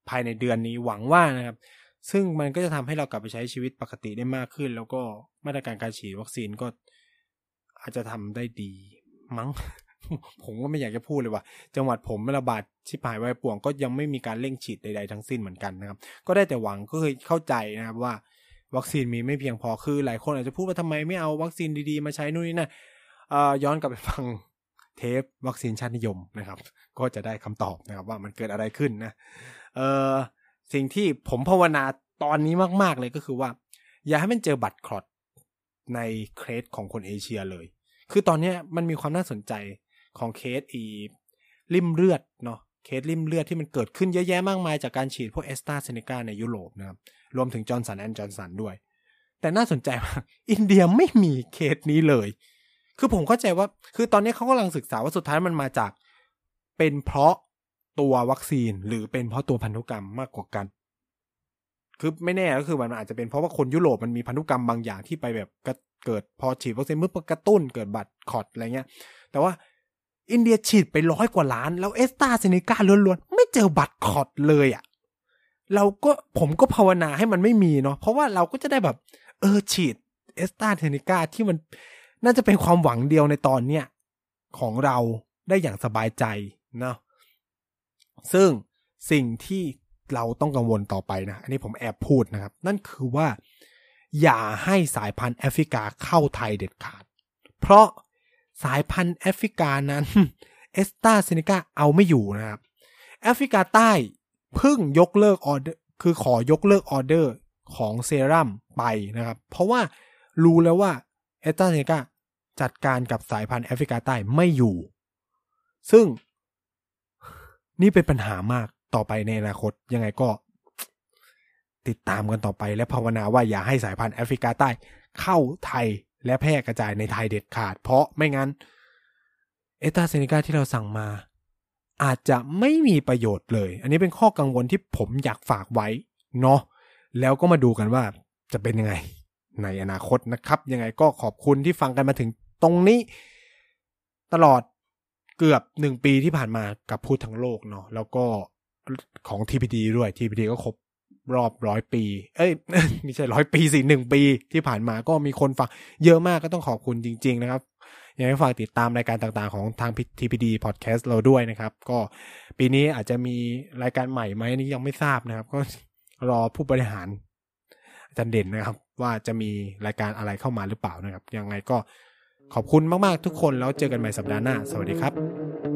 ภายในเดือนนี้หวังว่านะครับ ซึ่งมันก็จะทำให้เรากลับไปใช้ชีวิตปกติได้มากขึ้น แล้วก็มาตรการการฉีดวัคซีนก็อาจจะทำได้ดีมั้ง ผมก็ไม่อยากจะพูดเลยว่า จังหวัดผมระบาดชิบหายไวป่วงก็ยังไม่มีการเร่งฉีดใดๆทั้งสิ้นเหมือนกันนะครับ ก็ได้แต่หวังก็เคยเข้าใจนะครับว่า วัคซีนมีไม่เพียงพอคือหลายคนอาจจะพูดว่าทำไมไม่เอาวัคซีนดีๆมาใช้นู่นนี่นะ่ะย้อนกลับไปฟัง เทปวัคซีนชาตินิยมนะครับ ก็จะได้คำตอบนะครับว่ามันเกิดอะไรขึ้นนะเออสิ่งที่ผมภาวนาตอนนี้มากๆเลยก็คือว่า อย่าให้มันเจอ blood clot ในเคสของคนเอเชียเลย คือตอนนี้มันมีความน่าสนใจของเคสไอ้ลิ่มเลือดเนาะเคสลิ่มเลือดที่มันเกิดขึ้นเยอะแยะมากมายจากการฉีดพวกแอสตราเซเนกาในยุโรปนะครับรวมถึงจอร์นสันแอนด์จอร์นสันด้วย แต่น่าสนใจมาก อินเดียไม่มีเคสนี้เลย คือผมเข้าใจว่า คือตอนนี้เขากำลังศึกษาว่าสุดท้ายมันมาจาก เป็นเพราะตัววัคซีนหรือเป็นเพราะตัวพันธุกรรมมากกว่ากัน คือไม่แน่ก็คือมันอาจจะเป็นเพราะว่าคนยุโรปมันมีพันธุกรรมบางอย่างที่ไปแบบเกิดพอฉีดวัคซีนเมื่อกระตุ้นเกิดบัตรคอดอะไรเงี้ย แต่ว่าอินเดียฉีดไปร้อยกว่าล้าน แล้วเอสตาเซเนกาล้วนๆ ไม่เจอบัตรคอดเลยอะ่ะเราก็ผมก็ภาวนาให้มันไม่มีเนาะเพราะว่าเราก็จะได้แบบ เออฉีดเอสตาเซเนกาที่มัน น่าจะเป็นความหวังเดียวในตอนเนี้ยของเราได้อย่างสบายใจนะซึ่งสิ่งที่เราต้องกังวลต่อไปนะ อันนี้ผมแอบพูดนะครับ นั่นคือว่า อย่าให้สายพันธุ์แอฟริกาเข้าไทยเด็ดขาด เพราะสายพันธุ์แอฟริกานั้นเอสตาเซเนกาเอาไม่อยู่นะครับ แอฟริกาใต้เพิ่งยกเลิกออเดอร์ คือขอยกเลิกออเดอร์ของเซรั่มไปนะครับ เพราะว่ารู้แล้วว่าแอสตราเซเนกา จัดการกับสายพันธุ์แอฟริกาใต้ไม่อยู่ ซึ่งนี่เป็นปัญหามากต่อไปในอนาคตยังไงก็ ติดตามกันต่อไปและภาวนาว่าอย่าให้สายพันธุ์แอฟริกาใต้ เข้าไทยและแพร่กระจายในไทยเด็ดขาด เพราะไม่งั้น เอตาเซเนกาที่เราสั่งมา อาจจะไม่มีประโยชน์เลย อันนี้เป็นข้อกังวลที่ผมอยากฝากไว้เนาะแล้วก็มาดูกันว่าจะเป็นยังไงในอนาคตนะครับ ยังไงก็ขอบคุณที่ฟังกันมาถึง ตรงนี้ตลอดเกือบหนึ่งปีที่ผ่านมากับพูดทั้งโลกเนาะแล้วก็ของ TPD ด้วย TPD ก็ครบรอบร้อยปี เอ้ยไม่ใช่ร้อยปีสิหนึ่งปีที่ผ่านมาก็มีคนฟังเยอะมากก็ต้องขอบคุณจริง ๆ นะครับยังไงฝากติดตามรายการต่างๆ ของทาง TPD Podcast เราด้วยนะครับ ก็ปีนี้อาจจะมีรายการใหม่ไหมนี่ยังไม่ทราบนะครับ ก็รอผู้บริหารอาจารย์เด่นนะครับ ว่าจะมีรายการอะไรเข้ามาหรือเปล่านะครับ ยังไงก็ ขอบคุณมากๆทุกคนแล้วเจอกันใหม่สัปดาห์หน้า สวัสดีครับ